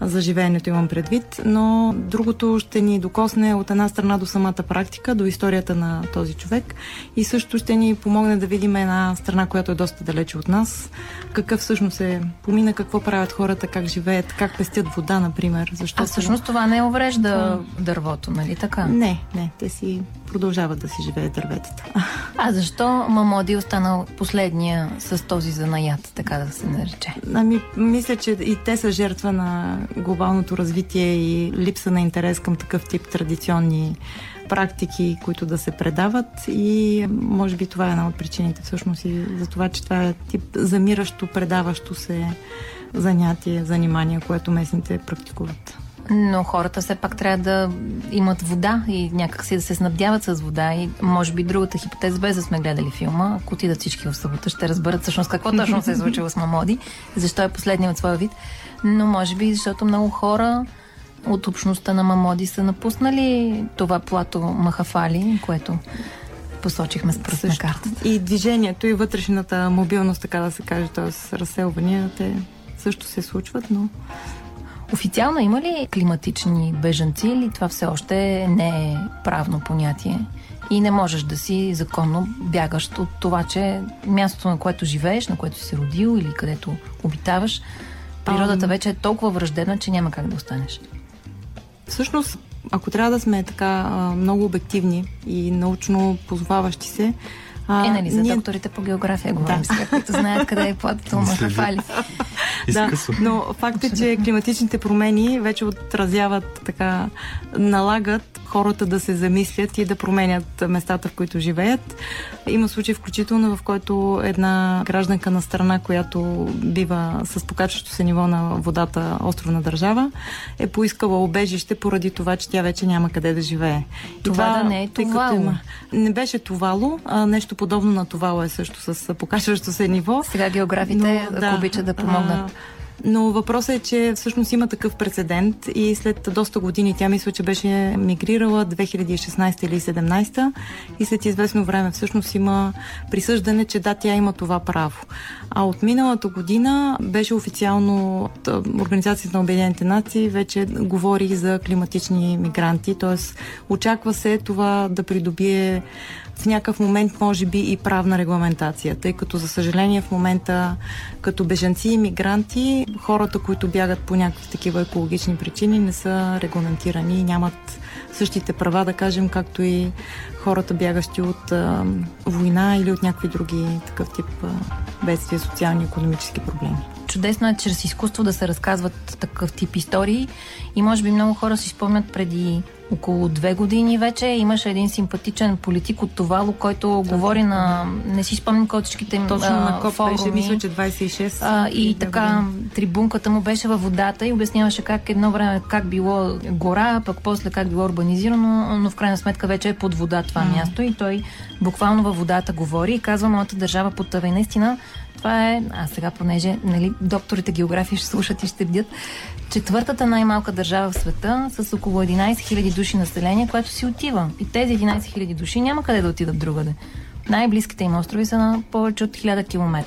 за живеенето имам предвид, но другото ще ни докосне от една страна до самата практика, до историята на този човек и също ще ни помогне да видим една страна, която е доста далече от нас, какъв всъщност е помина, какво правят хората, как живеят, как пестят вода, например. Защото... А всъщност това не уврежда дървото, нали така? Не, не, те си продължават да си живеят дърветата. <laughs> А защо Мамоди е останал последния с този занаят, така да се нарече? Ами, мисля, че и те са жертва на глобалното развитие и липса на интерес към такъв тип традиционни практики, които да се предават и може би това е една от причините всъщност и за това, че това е тип замиращо, предаващо се занятие, занимание, което местните практикуват. Но хората все пак трябва да имат вода и някакси да се снабдяват с вода. И може би другата хипотеза, без да сме гледали филма, ако отидат всички в събота, ще разберат всъщност какво точно се е случило с Мамоди, защо е последния от своя вид. Но може би, защото много хора от общността на Мамоди са напуснали това плато Махафали, което посочихме с пръст на картата. И движението и вътрешната мобилност, така да се каже, т.е. разселвания, те също се случват, но Официално има ли климатични бежанци или това все още не е правно понятие? И не можеш да си законно бягаш от това, че мястото, на което живееш, на което си се родил или където обитаваш, природата вече е толкова враждебна, че няма как да останеш. Всъщност, ако трябва да сме така много обективни и научно позоваващи се, а, е, нали, за ние... докторите по география говорим да. сега, които знаят къде е платото <laughs> Да, но факт е, че климатичните промени вече отразяват така, налагат хората да се замислят и да променят местата, в които живеят. Има случаи включително, в който една гражданка на страна, която бива с покачващо се ниво на водата островна държава, е поискала обежище поради това, че тя вече няма къде да живее. Това, това да не е тувало. Има... Не беше тувало, а нещо подобно на тувало е също с покачващо се ниво. Сега географите, но, ако обичат да помогнат. А, но въпросът е, че всъщност има такъв прецедент и след доста години, тя мисля, че беше мигрирала 2016 или 2017 и след известно време всъщност има присъждане, че да, тя има това право. А от миналата година беше официално от Организацията на Обединените нации вече говори за климатични мигранти, т.е. очаква се това да придобие в някакъв момент може би и правна регламентация, тъй като за съжаление в момента като бежанци и мигранти хората, които бягат по някакви такива екологични причини не са регламентирани и нямат същите права, да кажем, както и хората бягащи от а, война или от някакви други такъв тип а, бедствия, социални и економически проблеми. Чудесно е чрез изкуство да се разказват такъв тип истории и може би много хора си спомнят преди около две години вече имаше един симпатичен политик от Товало, който Точно. говори на... Не си спомням кой всичките им Точно на КОП форуми. беше, мисля, че 26. А, и, и така, години. трибунката му беше във водата и обясняваше как едно време как било гора, пък после как било урбанизирано, но в крайна сметка вече е под вода това mm. място и той буквално във водата говори и казва моята държава потъва. И наистина това е, а сега понеже нали, докторите географии ще слушат и ще бдят, четвъртата най-малка държава в света с около 11 000 души население, което си отива. И тези 11 000 души няма къде да отидат другаде. Най-близките им острови са на повече от 1000 км.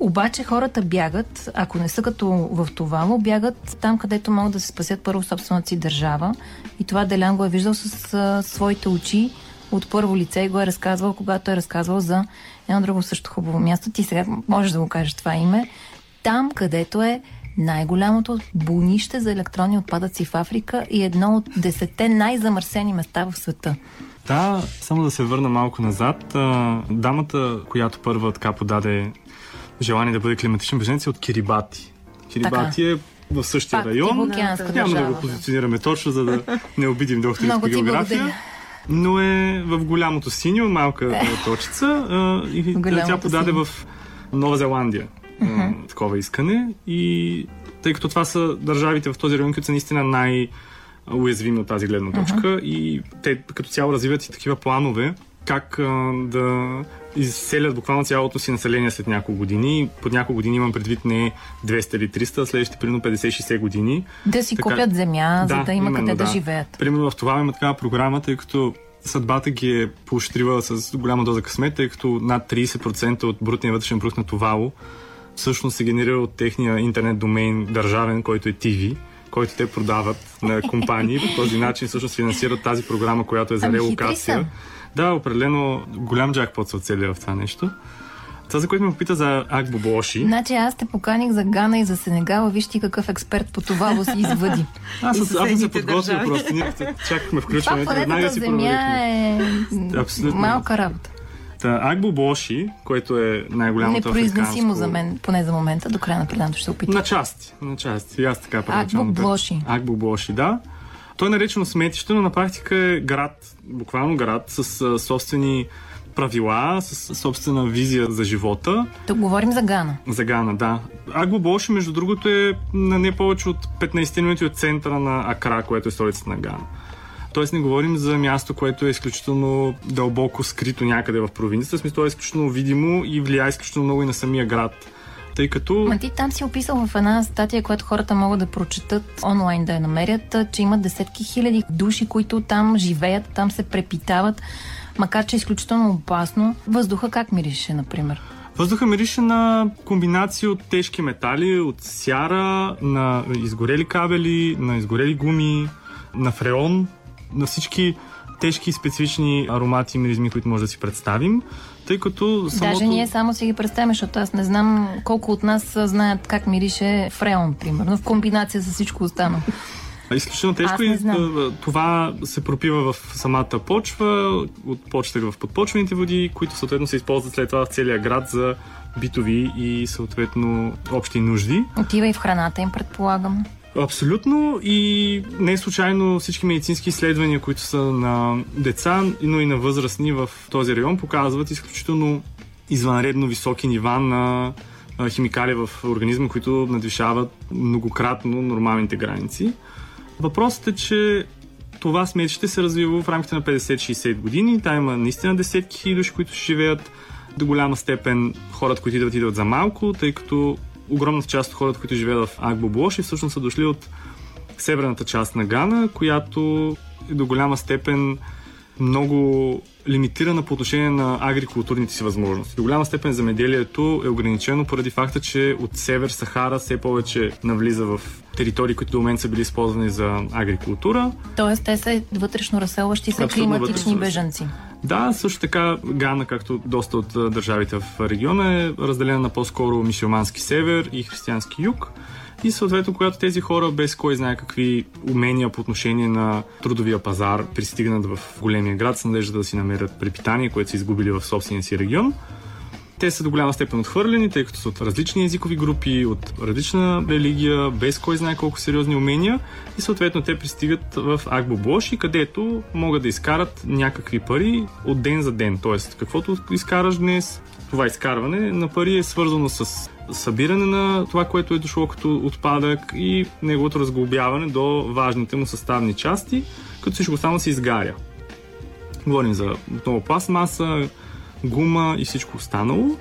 Обаче хората бягат, ако не са като в Товало, бягат там, където могат да се спасят първо собствената си държава. И това Делян го е виждал с а, своите очи от първо лице и го е разказвал, когато е разказвал за едно друго също хубаво място. Ти сега можеш да го кажеш това име. Там, където е най-голямото бунище за електронни отпадъци в Африка и едно от десете най-замърсени места в света. Да, само да се върна малко назад. Дамата, която първа така подаде желание да бъде климатичен беженец е от Кирибати. Кирибати така. е в същия Пак, район. Няма да го позиционираме точно, за да не обидим докторите по география. Но е в голямото синьо, малка <laughs> точица и тя подаде синьо. в Нова Зеландия uh-huh. такова искане и тъй като това са държавите в този район, които са наистина най- уязвими от тази гледна точка uh-huh. и те като цяло развиват и такива планове как а, да изселят буквално цялото си население след няколко години. Под няколко години имам предвид не 200 или 300, а следващите примерно 50-60 години. Да си така, купят земя, да, за да има именно, къде да, да живеят. Примерно в това има такава програма, тъй като съдбата ги е поощрила с голяма доза късмет, тъй като над 30% от брутния вътрешен продукт на Товало всъщност се генерира от техния интернет домейн държавен, който е TV който те продават на компании. По този начин всъщност финансират тази програма, която е за ами, релокация. Да, определено голям джакпот се оцелия в това нещо. Това, за което ме попита за Акбобоши. Значи аз те поканих за Гана и за Сенегал, виж ти какъв експерт по това го си извади. <laughs> аз, аз съм се подготвил просто. Ние чакахме <laughs> включването. Веднага си земя е Абсолютно. малка работа. Та, Акбобоши, което е най-голямото Непроизнесимо африканско... за мен, поне за момента, до края на предането ще се опитам. На части, на части. И аз така Акбобоши. Акбобоши, да. Той е наречено сметище, но на практика е град, буквално град, с а, собствени правила, с собствена визия за живота. Тук говорим за Гана. За Гана, да. Агбо Боши, между другото, е на не повече от 15 минути от центъра на Акра, което е столицата на Гана. Тоест не говорим за място, което е изключително дълбоко скрито някъде в провинцията. В смисъл, е изключително видимо и влияе изключително много и на самия град. Тъй като... Ма ти там си описал в една статия, която хората могат да прочетат онлайн, да я намерят, че има десетки хиляди души, които там живеят, там се препитават, макар че е изключително опасно. Въздуха как мирише, например? Въздуха мирише на комбинации от тежки метали, от сяра, на изгорели кабели, на изгорели гуми, на фреон, на всички тежки специфични аромати и миризми, които може да си представим, тъй като самото... Даже ние само си ги представяме, защото аз не знам колко от нас знаят как мирише фреон, примерно, в комбинация с всичко останало. Изключително тежко и това се пропива в самата почва, от почта в подпочвените води, които съответно се използват след това в целия град за битови и съответно общи нужди. Отива и в храната им, предполагам. Абсолютно и не е случайно всички медицински изследвания, които са на деца, но и на възрастни в този район, показват изключително извънредно високи нива на химикали в организма, които надвишават многократно нормалните граници. Въпросът е, че това сметище се развива в рамките на 50-60 години. Там има наистина десетки хиляди души, които живеят до голяма степен хората, които идват, идват за малко, тъй като огромната част от хората, които живеят в Агбоблош и всъщност са дошли от северната част на Гана, която е до голяма степен много лимитирана по отношение на агрикултурните си възможности. До голяма степен земеделието е ограничено поради факта, че от север Сахара все повече навлиза в територии, които до момент са били използвани за агрикултура. Тоест те са вътрешно разселващи се климатични бежанци. Да, също така Гана, както доста от държавите в региона, е разделена на по-скоро мисиомански север и християнски юг. И съответно, когато тези хора без кой знае какви умения по отношение на трудовия пазар пристигнат в големия град с надежда да си намерят препитание, което са изгубили в собствения си регион, те са до голяма степен отхвърлени, тъй като са от различни езикови групи, от различна религия, без кой знае колко сериозни умения и съответно те пристигат в Акбоблоши, където могат да изкарат някакви пари от ден за ден. Тоест, каквото изкараш днес, това изкарване на пари е свързано с събиране на това, което е дошло като отпадък и неговото разглобяване до важните му съставни части, като всичко останало се изгаря. Говорим за отново пластмаса, гума и всичко останало.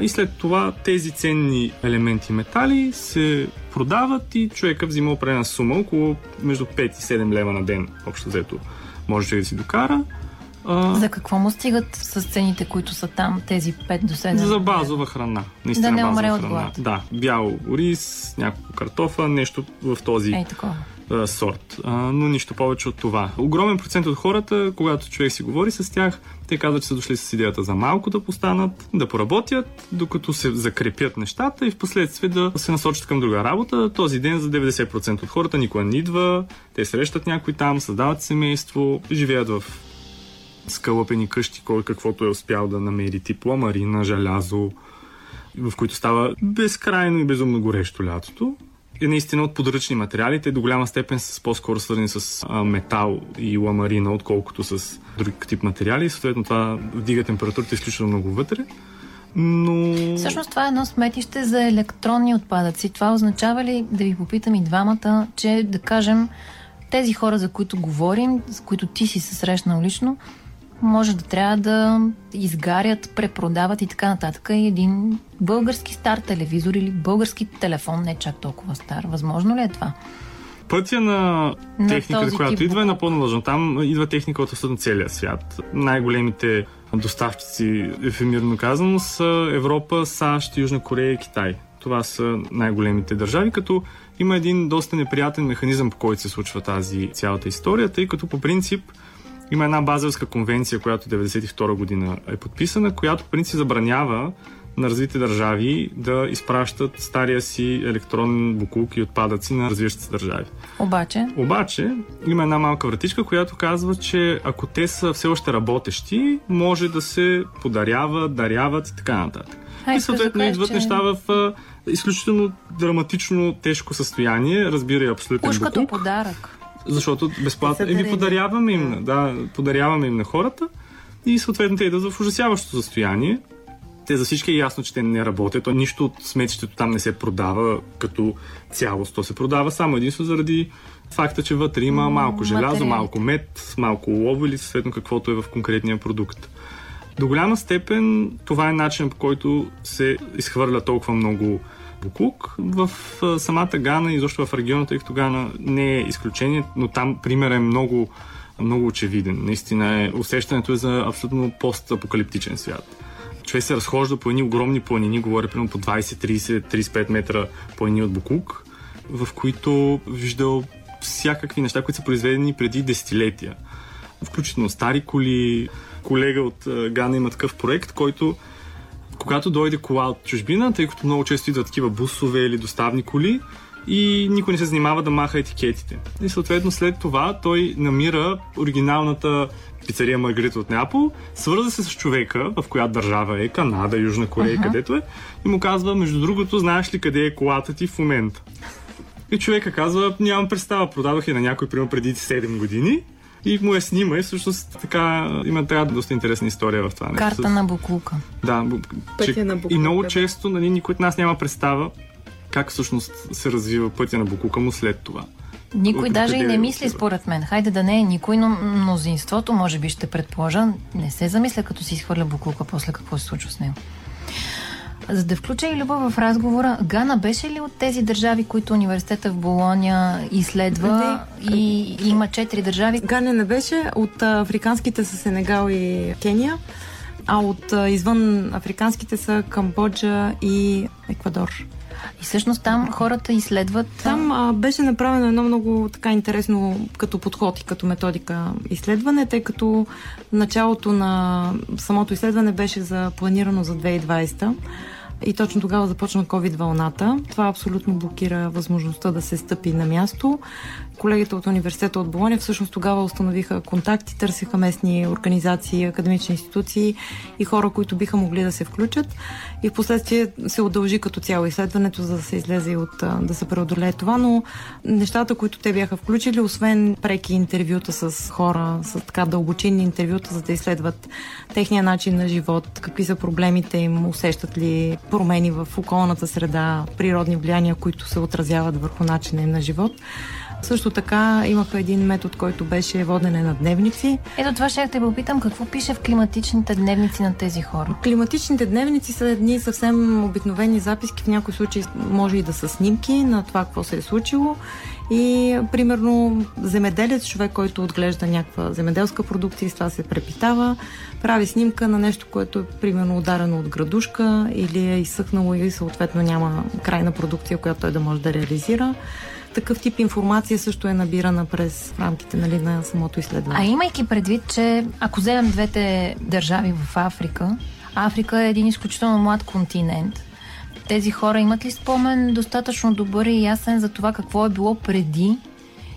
И след това тези ценни елементи метали се продават и човека взима определена сума, около между 5 и 7 лева на ден, общо взето може да си докара. А... За какво му стигат с цените, които са там, тези 5 до 7? За базова храна. Наистина да не умре от глад. Да, бял рис, няколко картофа, нещо в този Ей, такова сорт. А, но нищо повече от това. Огромен процент от хората, когато човек си говори с тях, те казват, че са дошли с идеята за малко да постанат, да поработят, докато се закрепят нещата и в последствие да се насочат към друга работа. Този ден за 90% от хората никога не идва, те срещат някой там, създават семейство, живеят в скълъпени къщи, кой каквото е успял да намери, тип ламарина, желязо, в които става безкрайно и безумно горещо лятото е наистина от подръчни материали. Те до голяма степен са по-скоро свързани с а, метал и ламарина, отколкото с друг тип материали. Съответно това вдига температурата изключително много вътре. Но... Всъщност това е едно сметище за електронни отпадъци. Това означава ли, да ви попитам и двамата, че да кажем тези хора, за които говорим, с които ти си се срещнал лично, може да трябва да изгарят, препродават и така нататък. И един български стар телевизор или български телефон, не чак толкова стар. Възможно ли е това? Пътя на, на техниката, която идва, е напълно лъжно. Там идва техника от абсолютно целия свят. Най-големите доставчици, ефемирно казано, са Европа, САЩ, Южна Корея и Китай. Това са най-големите държави, като има един доста неприятен механизъм, по който се случва тази цялата история, тъй като по принцип има една базелска конвенция, която 1992 година е подписана, която в принцип забранява на развити държави да изпращат стария си електронен буклук и отпадъци на развиващите се държави. Обаче? Обаче, има една малка вратичка, която казва, че ако те са все още работещи, може да се подаряват, даряват и така нататък. Ай, и съответно идват че... неща в а, изключително драматично тежко състояние, разбира и абсолютен Уж буклук. подарък. Защото безплатно. Еми, подаряваме им, да, подаряваме им на хората. и съответно те идват в ужасяващо състояние. Те за всички е ясно, че те не работят. То нищо от сметището там не се продава като цялост. То се продава само единствено заради факта, че вътре има малко желязо, малко мед, малко олово или съответно каквото е в конкретния продукт. До голяма степен това е начин по който се изхвърля толкова много буклук. В самата Гана и защо в региона, тъй като Гана не е изключение, но там пример е много, много очевиден. Наистина е, усещането е за абсолютно постапокалиптичен свят. Човек се разхожда по едни огромни планини, говоря примерно по 20, 30, 35 метра планини от Букук, в които виждал всякакви неща, които са произведени преди десетилетия. Включително стари коли. Колега от Гана има такъв проект, който когато дойде кола от чужбина, тъй като много често идват такива бусове или доставни коли, и никой не се занимава да маха етикетите. И съответно след това той намира оригиналната пицария Маргарита от Неапол, свърза се с човека, в която държава е, Канада, Южна Корея, uh-huh. където е, и му казва, между другото, знаеш ли къде е колата ти в момента? И човека казва, нямам представа, продадох я на някой, примерно преди 7 години и му я снима и всъщност така има така доста интересна история в това нещо. Карта на Буклука. Да, че, на Буклука. И много често нали, никой от нас няма представа как всъщност се развива пътя на Буклука му след това. Никой даже и не мисли, според мен. Хайде да не е никой, но мнозинството, може би ще предположа, не се замисля, като си изхвърля буклука после какво се случва с него. За да включа и Люба в разговора, Гана беше ли от тези държави, които университета в Болония изследва не. и има четири държави? Гана не беше. От африканските са Сенегал и Кения, а от извън африканските са Камбоджа и Еквадор. И всъщност там хората изследват. Там а, беше направено едно много така интересно като подход и като методика изследване, тъй като началото на самото изследване беше за планирано за 2020 и точно тогава започна COVID вълната. Това абсолютно блокира възможността да се стъпи на място. Колегите от университета от Болония всъщност тогава установиха контакти, търсиха местни организации, академични институции и хора, които биха могли да се включат. И в последствие се удължи като цяло изследването, за да се излезе от да се преодолее това, но нещата, които те бяха включили, освен преки интервюта с хора, с така дълбочинни интервюта, за да изследват техния начин на живот, какви са проблемите им, усещат ли промени в околната среда, природни влияния, които се отразяват върху начина им на живот. Също така имаха един метод, който беше водене на дневници. Ето това ще те попитам, какво пише в климатичните дневници на тези хора? Климатичните дневници са едни съвсем обикновени записки, в някои случаи може и да са снимки на това, какво се е случило. И, примерно, земеделец, човек, който отглежда някаква земеделска продукция и с това се препитава, прави снимка на нещо, което е, примерно, ударено от градушка или е изсъхнало и съответно няма крайна продукция, която той да може да реализира такъв тип информация също е набирана през рамките нали, на самото изследване. А имайки предвид, че ако вземем двете държави в Африка, Африка е един изключително млад континент. Тези хора имат ли спомен достатъчно добър и ясен за това какво е било преди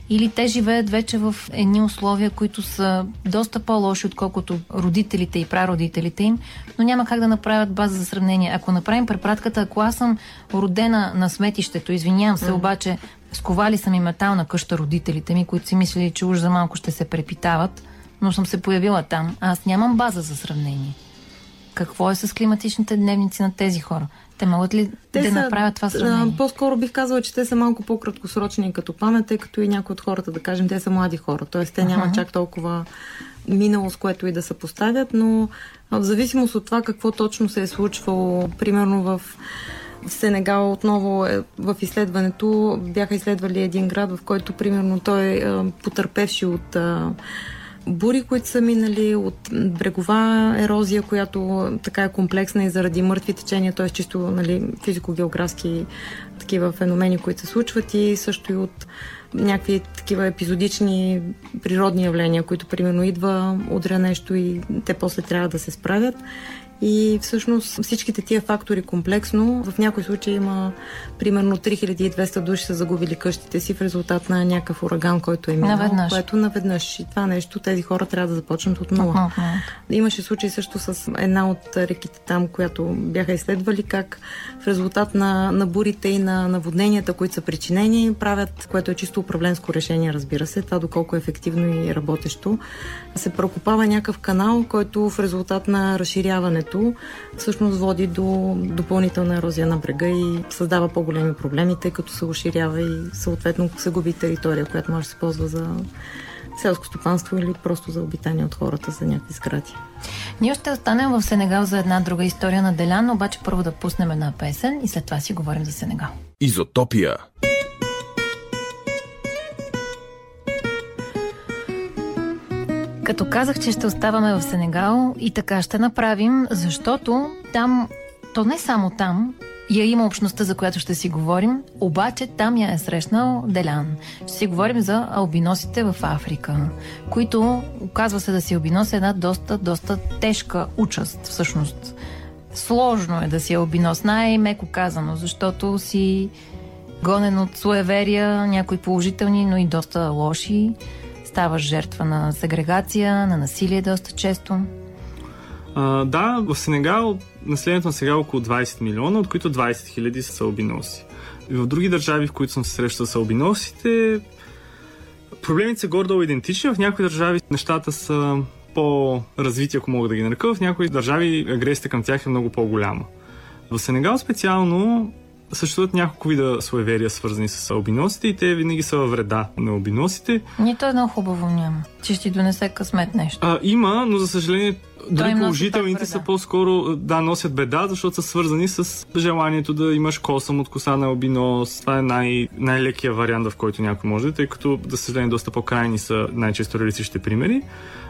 или те живеят вече в едни условия, които са доста по-лоши, отколкото родителите и прародителите им, но няма как да направят база за сравнение. Ако направим препратката, ако аз съм родена на сметището, извинявам се, mm. обаче сковали са ми метална къща родителите ми, които си мислили, че уж за малко ще се препитават, но съм се появила там. Аз нямам база за сравнение. Какво е с климатичните дневници на тези хора? Те могат ли те да са, направят това сравнение? По-скоро бих казала, че те са малко по-краткосрочни като памет, тъй като и някои от хората, да кажем, те са млади хора. Тоест, те нямат uh-huh. чак толкова минало, с което и да се поставят, но в зависимост от това какво точно се е случвало, примерно в Сенегал отново е, в изследването бяха изследвали един град, в който примерно той е потърпевши от бури, които са минали, от брегова ерозия, която така е комплексна и заради мъртви течения, т.е. чисто нали, физико-географски такива феномени, които се случват и също и от някакви такива епизодични природни явления, които примерно идва, удря нещо и те после трябва да се справят. И всъщност всичките тия фактори комплексно, в някои случаи има примерно 3200 души са загубили къщите си в резултат на някакъв ураган, който е минал, наведнъж. което наведнъж. И това нещо, тези хора трябва да започнат от нула. Uh-huh. Имаше случай също с една от реките там, която бяха изследвали как в резултат на, на бурите и на наводненията, които са причинени, правят, което е чисто управленско решение, разбира се, това доколко е ефективно и работещо, се прокопава някакъв канал, който в резултат на разширяването всъщност води до допълнителна ерозия на брега и създава по-големи проблеми, тъй като се уширява и съответно се губи територия, която може да се ползва за селско стопанство или просто за обитание от хората за някакви сгради. Ние ще останем в Сенегал за една друга история на Делян, обаче първо да пуснем една песен и след това си говорим за Сенегал. Изотопия. Като казах, че ще оставаме в Сенегал и така ще направим, защото там, то не само там, я има общността, за която ще си говорим, обаче там я е срещнал Делян. Ще си говорим за албиносите в Африка, които, оказва се да си албинос е една доста, доста тежка участ, всъщност. Сложно е да си албинос, най-меко казано, защото си гонен от суеверия, някои положителни, но и доста лоши. Ставаш жертва на сегрегация, на насилие доста често. А, да, в Сенегал населението на сега е около 20 милиона, от които 20 хиляди са албиноси. И в други държави, в които съм се срещал с албиносите, проблемите са гордо идентични. В някои държави нещата са по-развити, ако мога да ги нарека. В някои държави агресията към тях е много по-голяма. В Сенегал специално съществуват няколко вида суеверия, свързани с албиносите и те винаги са във вреда на албиносите. Нито едно хубаво няма, че ще донесе късмет нещо. А, има, но за съжаление дори положителните са по-скоро да носят беда, защото са свързани с желанието да имаш косъм от коса на албинос. Това е най- най-лекия вариант, в който някой може, тъй като, за съжаление, доста по-крайни са най-често реалистичните примери.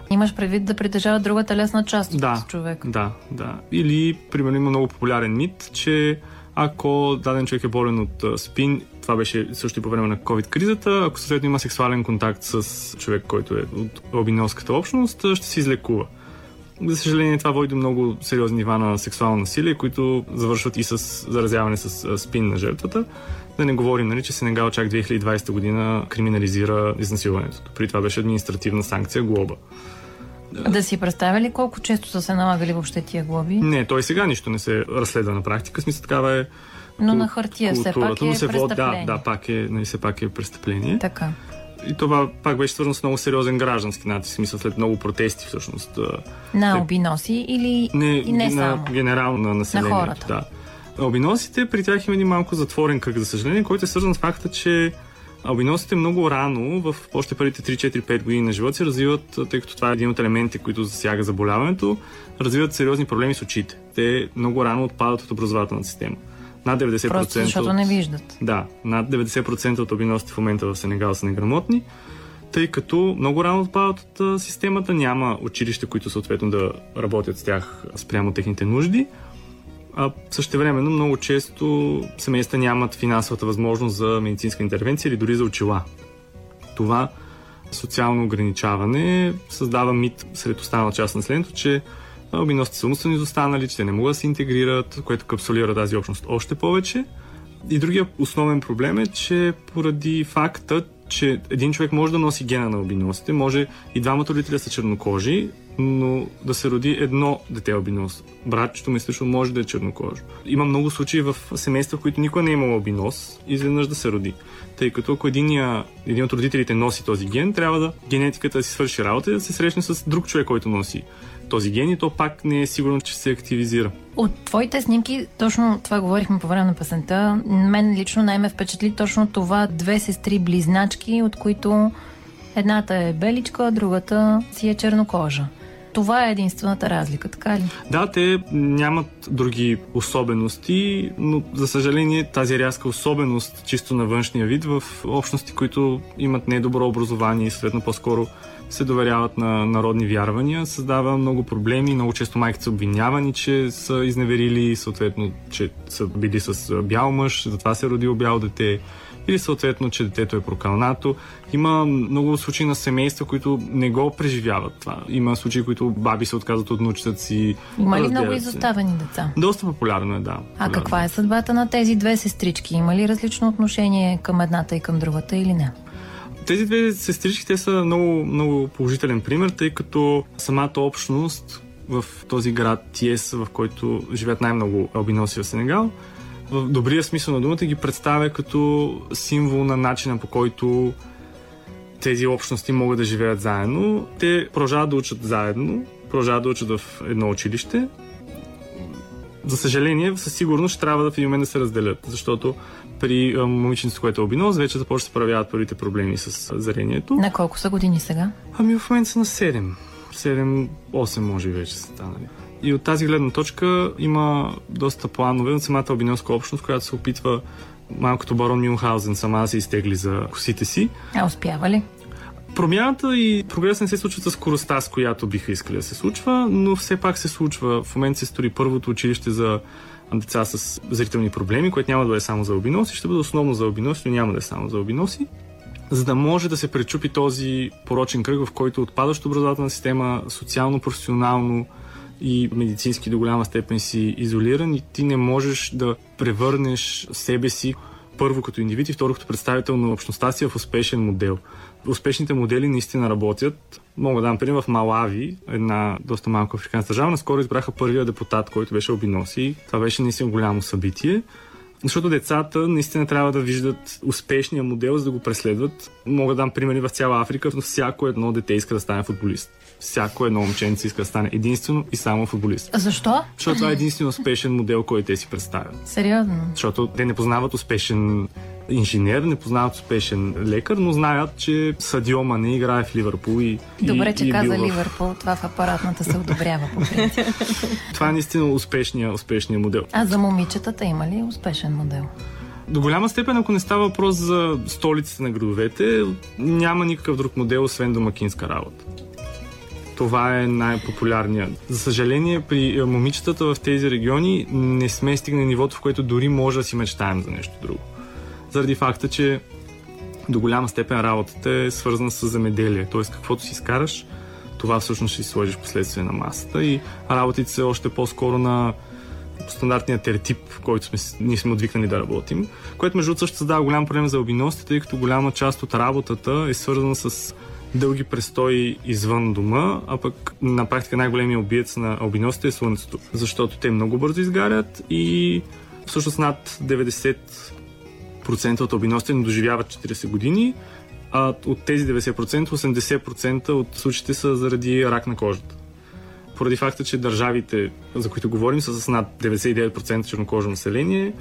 Имаш предвид да притежава другата лесна част да, от човек. Да, да. Или, примерно, има много популярен мит, че ако даден човек е болен от спин, това беше също и по време на COVID-кризата, ако съответно има сексуален контакт с човек, който е от албиноската общност, ще се излекува. За съжаление, това води до много сериозни нива на сексуално насилие, които завършват и с заразяване с спин на жертвата. Да не говорим, нали, че Сенегал чак 2020 година криминализира изнасилването. При това беше административна санкция глоба. Да си представя ли колко често са се налагали въобще тия глоби? Не, той сега нищо не се разследва на практика. Смисъл такава е но на хартия все пак е се престъпление. Да, да, пак е, нали, все пак е престъпление. Така. И това пак беше свързано с много сериозен граждански натиск, смисъл след много протести всъщност. На албиноси или не, и не на, само? Генерално на населението. На хората. Да. Албиносите, при тях има един малко затворен кръг, за съжаление, който е свързан с факта, че Албиносите много рано, в още първите 3-4-5 години на живота си, развиват, тъй като това е един от елементите, които засяга заболяването, развиват сериозни проблеми с очите. Те много рано отпадат от образователната система. Над 90%. Просто защото от, не виждат. Да, над 90% от албиносите в момента в Сенегал са неграмотни, тъй като много рано отпадат от системата, няма училища, които съответно да работят с тях спрямо техните нужди. А същевременно много често семейства нямат финансовата възможност за медицинска интервенция или дори за очила. Това социално ограничаване създава мит сред останала част на населението, че албиносите са умствено изостанали, че те не могат да се интегрират, което капсулира тази общност още повече. И другия основен проблем е, че поради факта, че един човек може да носи гена на албиносите, може и двамата родителя са чернокожи, но да се роди едно дете албинос. Братчето ми също може да е чернокожо. Има много случаи в семейства, в които никой не е имал албинос, изведнъж да се роди. Тъй като ако единия, един от родителите носи този ген, трябва да генетиката си свърши работа и да се срещне с друг човек, който носи този ген и то пак не е сигурно, че се активизира. От твоите снимки, точно това говорихме по време на песента, мен лично най-ме впечатли точно това две сестри близначки, от които едната е беличка, а другата си е чернокожа. Това е единствената разлика, така ли? Да, те нямат други особености, но за съжаление тази рязка особеност чисто на външния вид в общности, които имат недобро образование и съответно по-скоро се доверяват на народни вярвания, създава много проблеми. Много често майките са обвинявани, че са изневерили, съответно, че са били с бял мъж, затова се е родило бяло дете или съответно, че детето е прокалнато. Има много случаи на семейства, които не го преживяват това. Има случаи, които баби се отказват от внучетата си. Има ли много изоставени деца? Доста популярно е, да. Популярно. А каква е съдбата на тези две сестрички? Има ли различно отношение към едната и към другата или не? Тези две сестрички, те са много, много положителен пример, тъй като самата общност в този град Тиес, в който живеят най-много албиноси в Сенегал, в добрия смисъл на думата ги представя като символ на начина по който тези общности могат да живеят заедно. Те продължават да учат заедно, продължават да учат в едно училище. За съжаление, със сигурност ще трябва да в един момент да се разделят, защото при момиченцето, което е обиноз, вече започва да се проявяват първите проблеми с зрението. На колко са години сега? Ами в момента са на 7. 7-8 може вече са станали. И от тази гледна точка има доста планове от самата албинелска общност, която се опитва малкото барон Мюнхаузен сама се изтегли за косите си. А успява ли? Промяната и прогрес не се случва с скоростта, с която биха искали да се случва, но все пак се случва. В момента се строи първото училище за деца с зрителни проблеми, което няма да е само за албиноси, ще бъде основно за албиноси, но няма да е само за албиноси за да може да се пречупи този порочен кръг, в който отпадаща образователна система, социално, професионално и медицински до голяма степен си изолиран и ти не можеш да превърнеш себе си първо като индивид и второ като представител на общността си в успешен модел. Успешните модели наистина работят. Мога да дам пример в Малави, една доста малка африканска държава. Наскоро избраха първия депутат, който беше обиноси. Това беше наистина голямо събитие. Защото децата наистина трябва да виждат успешния модел, за да го преследват. Мога да дам примери в цяла Африка, но всяко едно дете иска да стане футболист. Всяко едно момченце иска да стане единствено и само футболист. Защо? Защото това е единствено успешен модел, който те си представят. Сериозно? Защото те не познават успешен инженер, не познават успешен лекар, но знаят, че Садио Мане играе в Ливърпул и Добре, че и, каза в... Ливърпул. Това в апаратната се одобрява по принцип. <laughs> това е наистина успешния, успешния модел. А за момичетата има ли успешен модел? До голяма степен, ако не става въпрос за столиците на градовете, няма никакъв друг модел, освен домакинска работа. Това е най-популярният. За съжаление, при момичетата в тези региони не сме стигнали нивото, в което дори може да си мечтаем за нещо друго заради факта, че до голяма степен работата е свързана с земеделие. Т.е. каквото си изкараш, това всъщност ще си сложиш последствие на масата и работите се още по-скоро на стандартния тертип, който сме, ние сме отвикнали да работим, което между другото също създава голям проблем за албиностите, тъй като голяма част от работата е свързана с дълги престои извън дома, а пък на практика най-големия обиец на албиностите е слънцето, защото те много бързо изгарят и всъщност над 90 90% от албиносите не доживяват 40 години, а от тези 90%, 80% от случаите са заради рак на кожата. Поради факта, че държавите, за които говорим, са с над 99% чернокожо население,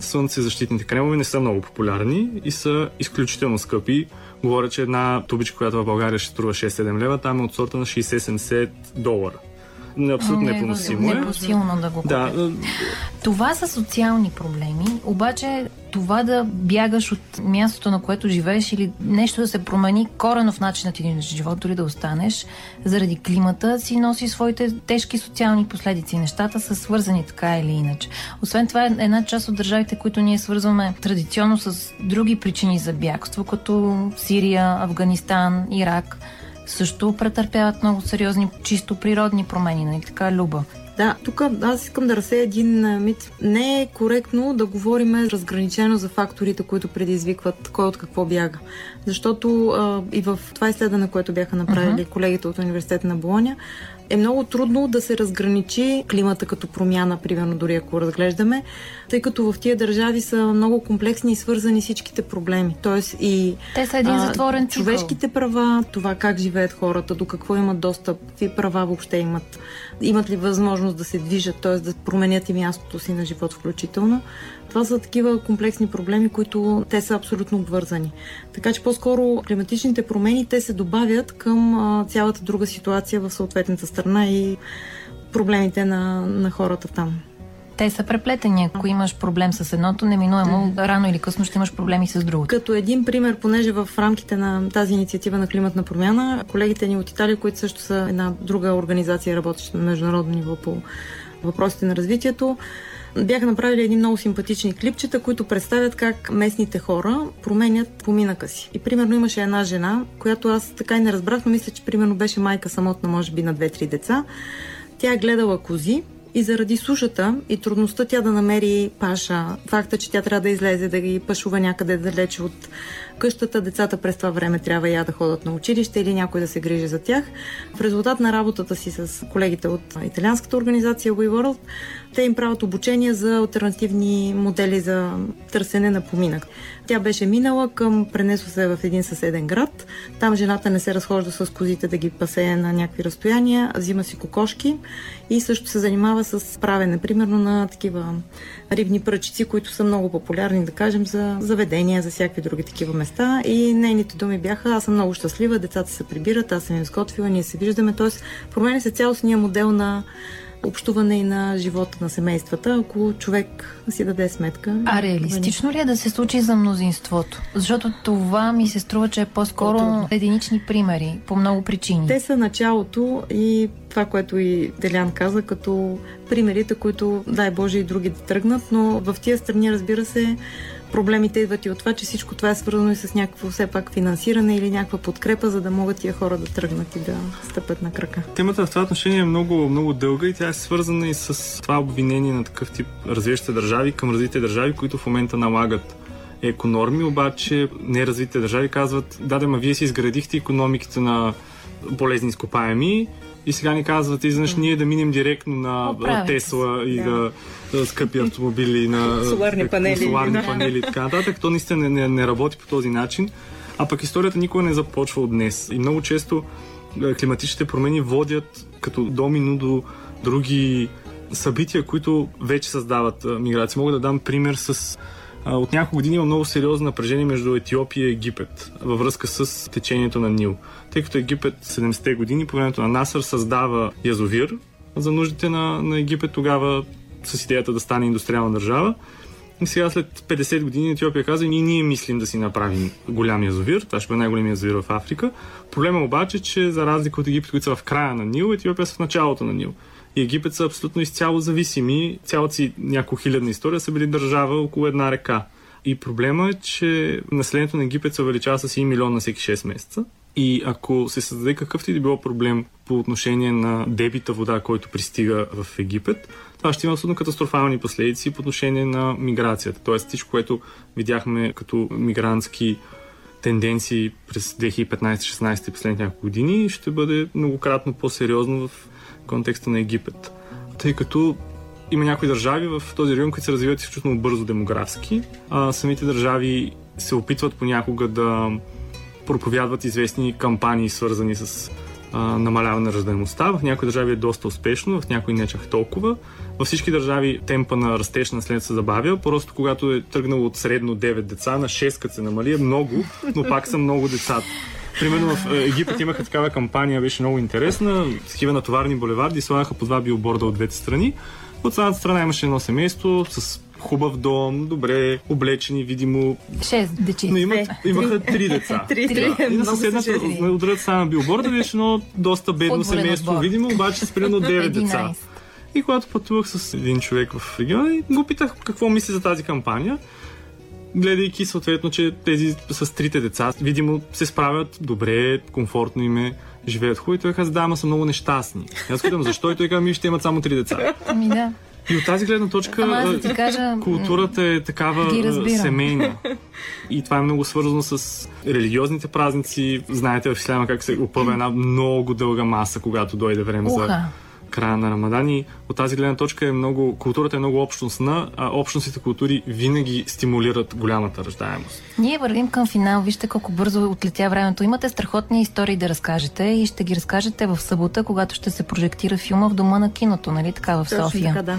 слънцезащитните кремове не са много популярни и са изключително скъпи. Говоря, че една тубичка, която в България ще струва 6-7 лева, там е от сорта на 60-70 долара абсолютно не, непоносимо е. Непосилно да го да. Това са социални проблеми, обаче това да бягаш от мястото, на което живееш или нещо да се промени корено в начинът ти на живот, дори да останеш, заради климата си носи своите тежки социални последици. Нещата са свързани така или иначе. Освен това една част от държавите, които ние свързваме традиционно с други причини за бягство, като Сирия, Афганистан, Ирак също претърпяват много сериозни чисто природни промени, нали така, Люба? Да, тук аз искам да разсея един мит. Не е коректно да говорим разграничено за факторите, които предизвикват кой от какво бяга. Защото а, и в това изследване, което бяха направили uh-huh. колегите от Университета на Болония, е много трудно да се разграничи климата като промяна, примерно дори ако разглеждаме, тъй като в тия държави са много комплексни и свързани всичките проблеми. Тоест и Те са един затворен цикъл. човешките права, това как живеят хората, до какво имат достъп, какви права въобще имат, имат ли възможност да се движат, т.е. да променят и мястото си на живот включително. Това са такива комплексни проблеми, които те са абсолютно обвързани. Така че по-скоро климатичните промени те се добавят към а, цялата друга ситуация в съответната страна и проблемите на, на хората там те са преплетени. Ако имаш проблем с едното, неминуемо рано или късно ще имаш проблеми с другото. Като един пример, понеже в рамките на тази инициатива на климатна промяна, колегите ни от Италия, които също са една друга организация, работеща на международно ниво по въпросите на развитието, бяха направили едни много симпатични клипчета, които представят как местните хора променят поминъка си. И примерно имаше една жена, която аз така и не разбрах, но мисля, че примерно беше майка самотна, може би на две-три деца. Тя е гледала кози и заради сушата и трудността тя да намери паша, факта, че тя трябва да излезе, да ги пашува някъде далече от къщата, децата през това време трябва я да ходят на училище или някой да се грижи за тях. В резултат на работата си с колегите от италианската организация WeWorld, те им правят обучение за альтернативни модели за търсене на поминък. Тя беше минала към, пренесла се в един съседен град. Там жената не се разхожда с козите да ги пасее на някакви разстояния, взима си кокошки и също се занимава с правене, примерно на такива рибни пръчици, които са много популярни, да кажем, за заведения, за всякакви други такива места. И нейните думи бяха, аз съм много щастлива, децата се прибират, аз съм им сготвила, ние се виждаме. Тоест, променя се цялостния модел на общуване и на живота на семействата, ако човек си даде сметка. А реалистично ли е да се случи за мнозинството? Защото това ми се струва, че е по-скоро По-трудно. единични примери, по много причини. Те са началото и това, което и Делян каза, като примерите, които дай Боже и други да тръгнат, но в тия страни, разбира се, проблемите идват и от това, че всичко това е свързано и с някакво все пак финансиране или някаква подкрепа, за да могат тия хора да тръгнат и да стъпят на крака. Темата в това отношение е много, много дълга и тя е свързана и с това обвинение на такъв тип развиващи държави към развитите държави, които в момента налагат економи, обаче неразвитите държави казват, да, да, ма вие си изградихте економиките на полезни изкопаеми, и сега ни казват, изведнъж ние да минем директно на Тесла и да. да, скъпи автомобили, на <laughs> соларни панели, соларни да. панели и така нататък. То наистина не, не, не работи по този начин. А пък историята никога не започва от днес. И много често е, климатичните промени водят като домино до други събития, които вече създават миграция. Мога да дам пример с от няколко години има много сериозно напрежение между Етиопия и Египет във връзка с течението на Нил. Тъй като Египет 70-те години по времето на Насър създава язовир за нуждите на, на Египет тогава с идеята да стане индустриална държава. И сега след 50 години Етиопия каза, ние, ние мислим да си направим голям язовир. Това ще бъде най-големият язовир в Африка. Проблема обаче, че за разлика от Египет, които са в края на Нил, Етиопия са в началото на Нил. И Египет са абсолютно изцяло зависими. Цялата си няколко хилядна история са били държава около една река. И проблема е, че населението на Египет се увеличава с 1 милион на всеки 6 месеца. И ако се създаде какъвто и да било проблем по отношение на дебита вода, който пристига в Египет, това ще има абсолютно катастрофални последици по отношение на миграцията. Тоест всичко, което видяхме като мигрантски тенденции през 2015-16 и последните няколко години, ще бъде многократно по-сериозно в контекста на Египет. Тъй като има някои държави в този район, които се развиват изключително бързо демографски. А самите държави се опитват понякога да проповядват известни кампании, свързани с намаляване на ръждаемостта. В някои държави е доста успешно, в някои не чак толкова. Във всички държави темпа на растеж на след се забавя. Просто когато е тръгнало от средно 9 деца на 6, като се намали, е много, но пак са много децата. Примерно в е, Египет имаха такава кампания, беше много интересна. Такива натоварни булеварди слагаха по два билборда от двете страни. От самата страна имаше едно семейство с хубав дом, добре облечени, видимо. Шест дечи. Но имат, имаха три деца. <laughs> три, три. Да. И на съседната, от другата страна на билборда беше едно доста бедно семейство, видимо, обаче с примерно 9 деца. И когато пътувах с един човек в региона, го питах какво мисли за тази кампания гледайки съответно, че тези с трите деца, видимо, се справят добре, комфортно им е, живеят хубаво. И той каза, да, ама са много нещастни. И аз питам, защо? И той каза, ми ще имат само три деца. Ами да. И от тази гледна точка Ама, да кажа, културата е такава семейна. И това е много свързано с религиозните празници. Знаете в Исляма как се опъва една много дълга маса, когато дойде време Уха. за края на Рамадан и от тази гледна точка е много, културата е много общностна, а общностните култури винаги стимулират голямата ръждаемост. Ние вървим към финал. Вижте колко бързо отлетя времето. Имате страхотни истории да разкажете и ще ги разкажете в събота, когато ще се прожектира филма в дома на киното, нали така в Точно София? Така, да.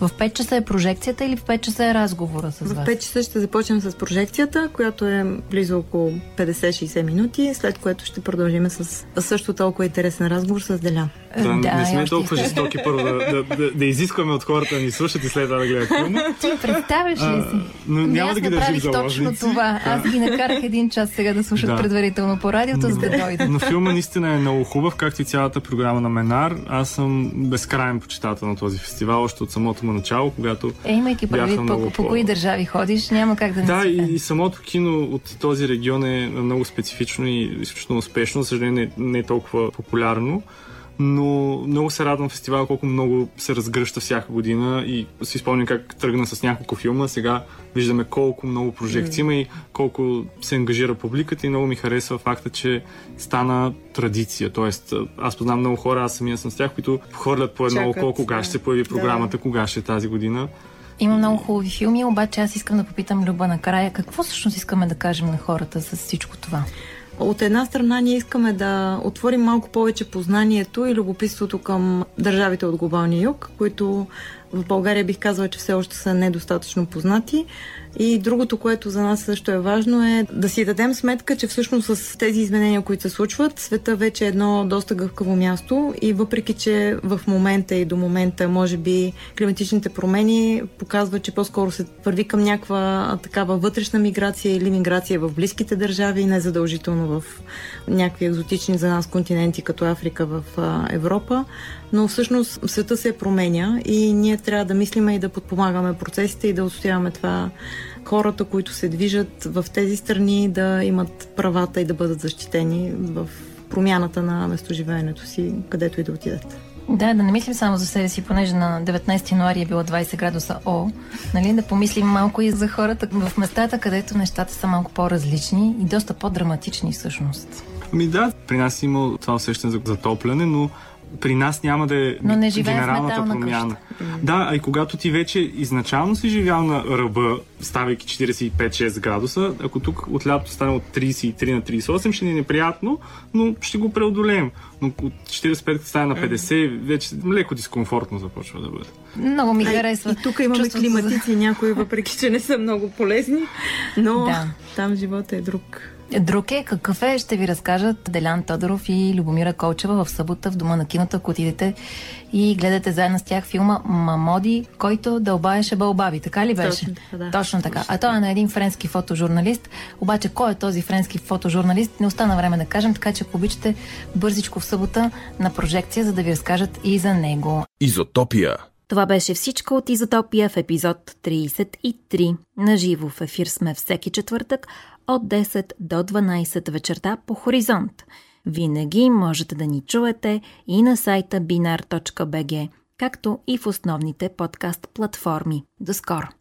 В 5 часа е прожекцията или в 5 часа е разговора с вас? В 5 часа ще започнем с прожекцията, която е близо около 50-60 минути, след което ще продължим с също толкова интересен разговор с Деля. Да, да не сме толкова жестоки първо да, да, да, да, изискваме от хората да ни слушат и след това да гледат филма. Ти представяш ли си? но няма аз да ги държим точно това. Аз ги накарах един час сега да слушат да. предварително по радиото, за да дойдат. Но филма наистина е много хубав, както и цялата програма на Менар. Аз съм безкрайен почитател на този фестивал, още от самото му начало, когато. Е, имайки предвид по, по, по кои държави ходиш, няма как да не Да, и, и самото кино от този регион е много специфично и изключително успешно. За съжаление, не, не е толкова популярно но много се радвам фестивала, колко много се разгръща всяка година и си спомням как тръгна с няколко филма. Сега виждаме колко много прожекции има и колко се ангажира публиката и много ми харесва факта, че стана традиция. Тоест, аз познавам много хора, аз самия съм с тях, които хвърлят по едно око, кога ще се появи програмата, да. кога ще е тази година. Има много хубави филми, обаче аз искам да попитам Люба накрая, какво всъщност искаме да кажем на хората с всичко това? От една страна ние искаме да отворим малко повече познанието и любопитството към държавите от глобалния юг, които в България бих казала, че все още са недостатъчно познати. И другото, което за нас също е важно е да си дадем сметка, че всъщност с тези изменения, които се случват, света вече е едно доста гъвкаво място и въпреки, че в момента и до момента може би климатичните промени показват, че по-скоро се върви към някаква такава вътрешна миграция или миграция в близките държави, не задължително в някакви екзотични за нас континенти, като Африка в Европа. Но всъщност света се променя и ние трябва да мислиме и да подпомагаме процесите и да отстояваме това хората, които се движат в тези страни, да имат правата и да бъдат защитени в промяната на местоживеенето си, където и да отидат. Да, да не мислим само за себе си, понеже на 19 януари е било 20 градуса О, нали, да помислим малко и за хората в местата, където нещата са малко по-различни и доста по-драматични всъщност. Ми да, при нас има това усещане за затопляне, но при нас няма да е Но не генералната промяна. Къща. Да, а и когато ти вече изначално си живял на ръба, ставайки 45-6 градуса, ако тук от лято стане от 33 на 38, ще ни е неприятно, но ще го преодолеем. Но от 45 стане на 50, вече леко дискомфортно започва да бъде. Много ми харесва. И тук имаме климатици за... някои, въпреки че не са много полезни, но да. там живота е друг. Друг е какъв е, ще ви разкажат Делян Тодоров и Любомира Колчева в събота в Дома на киното, ако отидете и гледате заедно с тях филма Мамоди, който дълбаеше бълбаби. Така ли беше? Точно, да. Точно така. А той е на един френски фотожурналист. Обаче кой е този френски фотожурналист? Не остана време да кажем, така че ако обичате бързичко в събота на прожекция, за да ви разкажат и за него. Изотопия. Това беше всичко от Изотопия в епизод 33. На живо в ефир сме всеки четвъртък от 10 до 12 вечерта по Хоризонт. Винаги можете да ни чуете и на сайта binar.bg, както и в основните подкаст платформи. До скоро!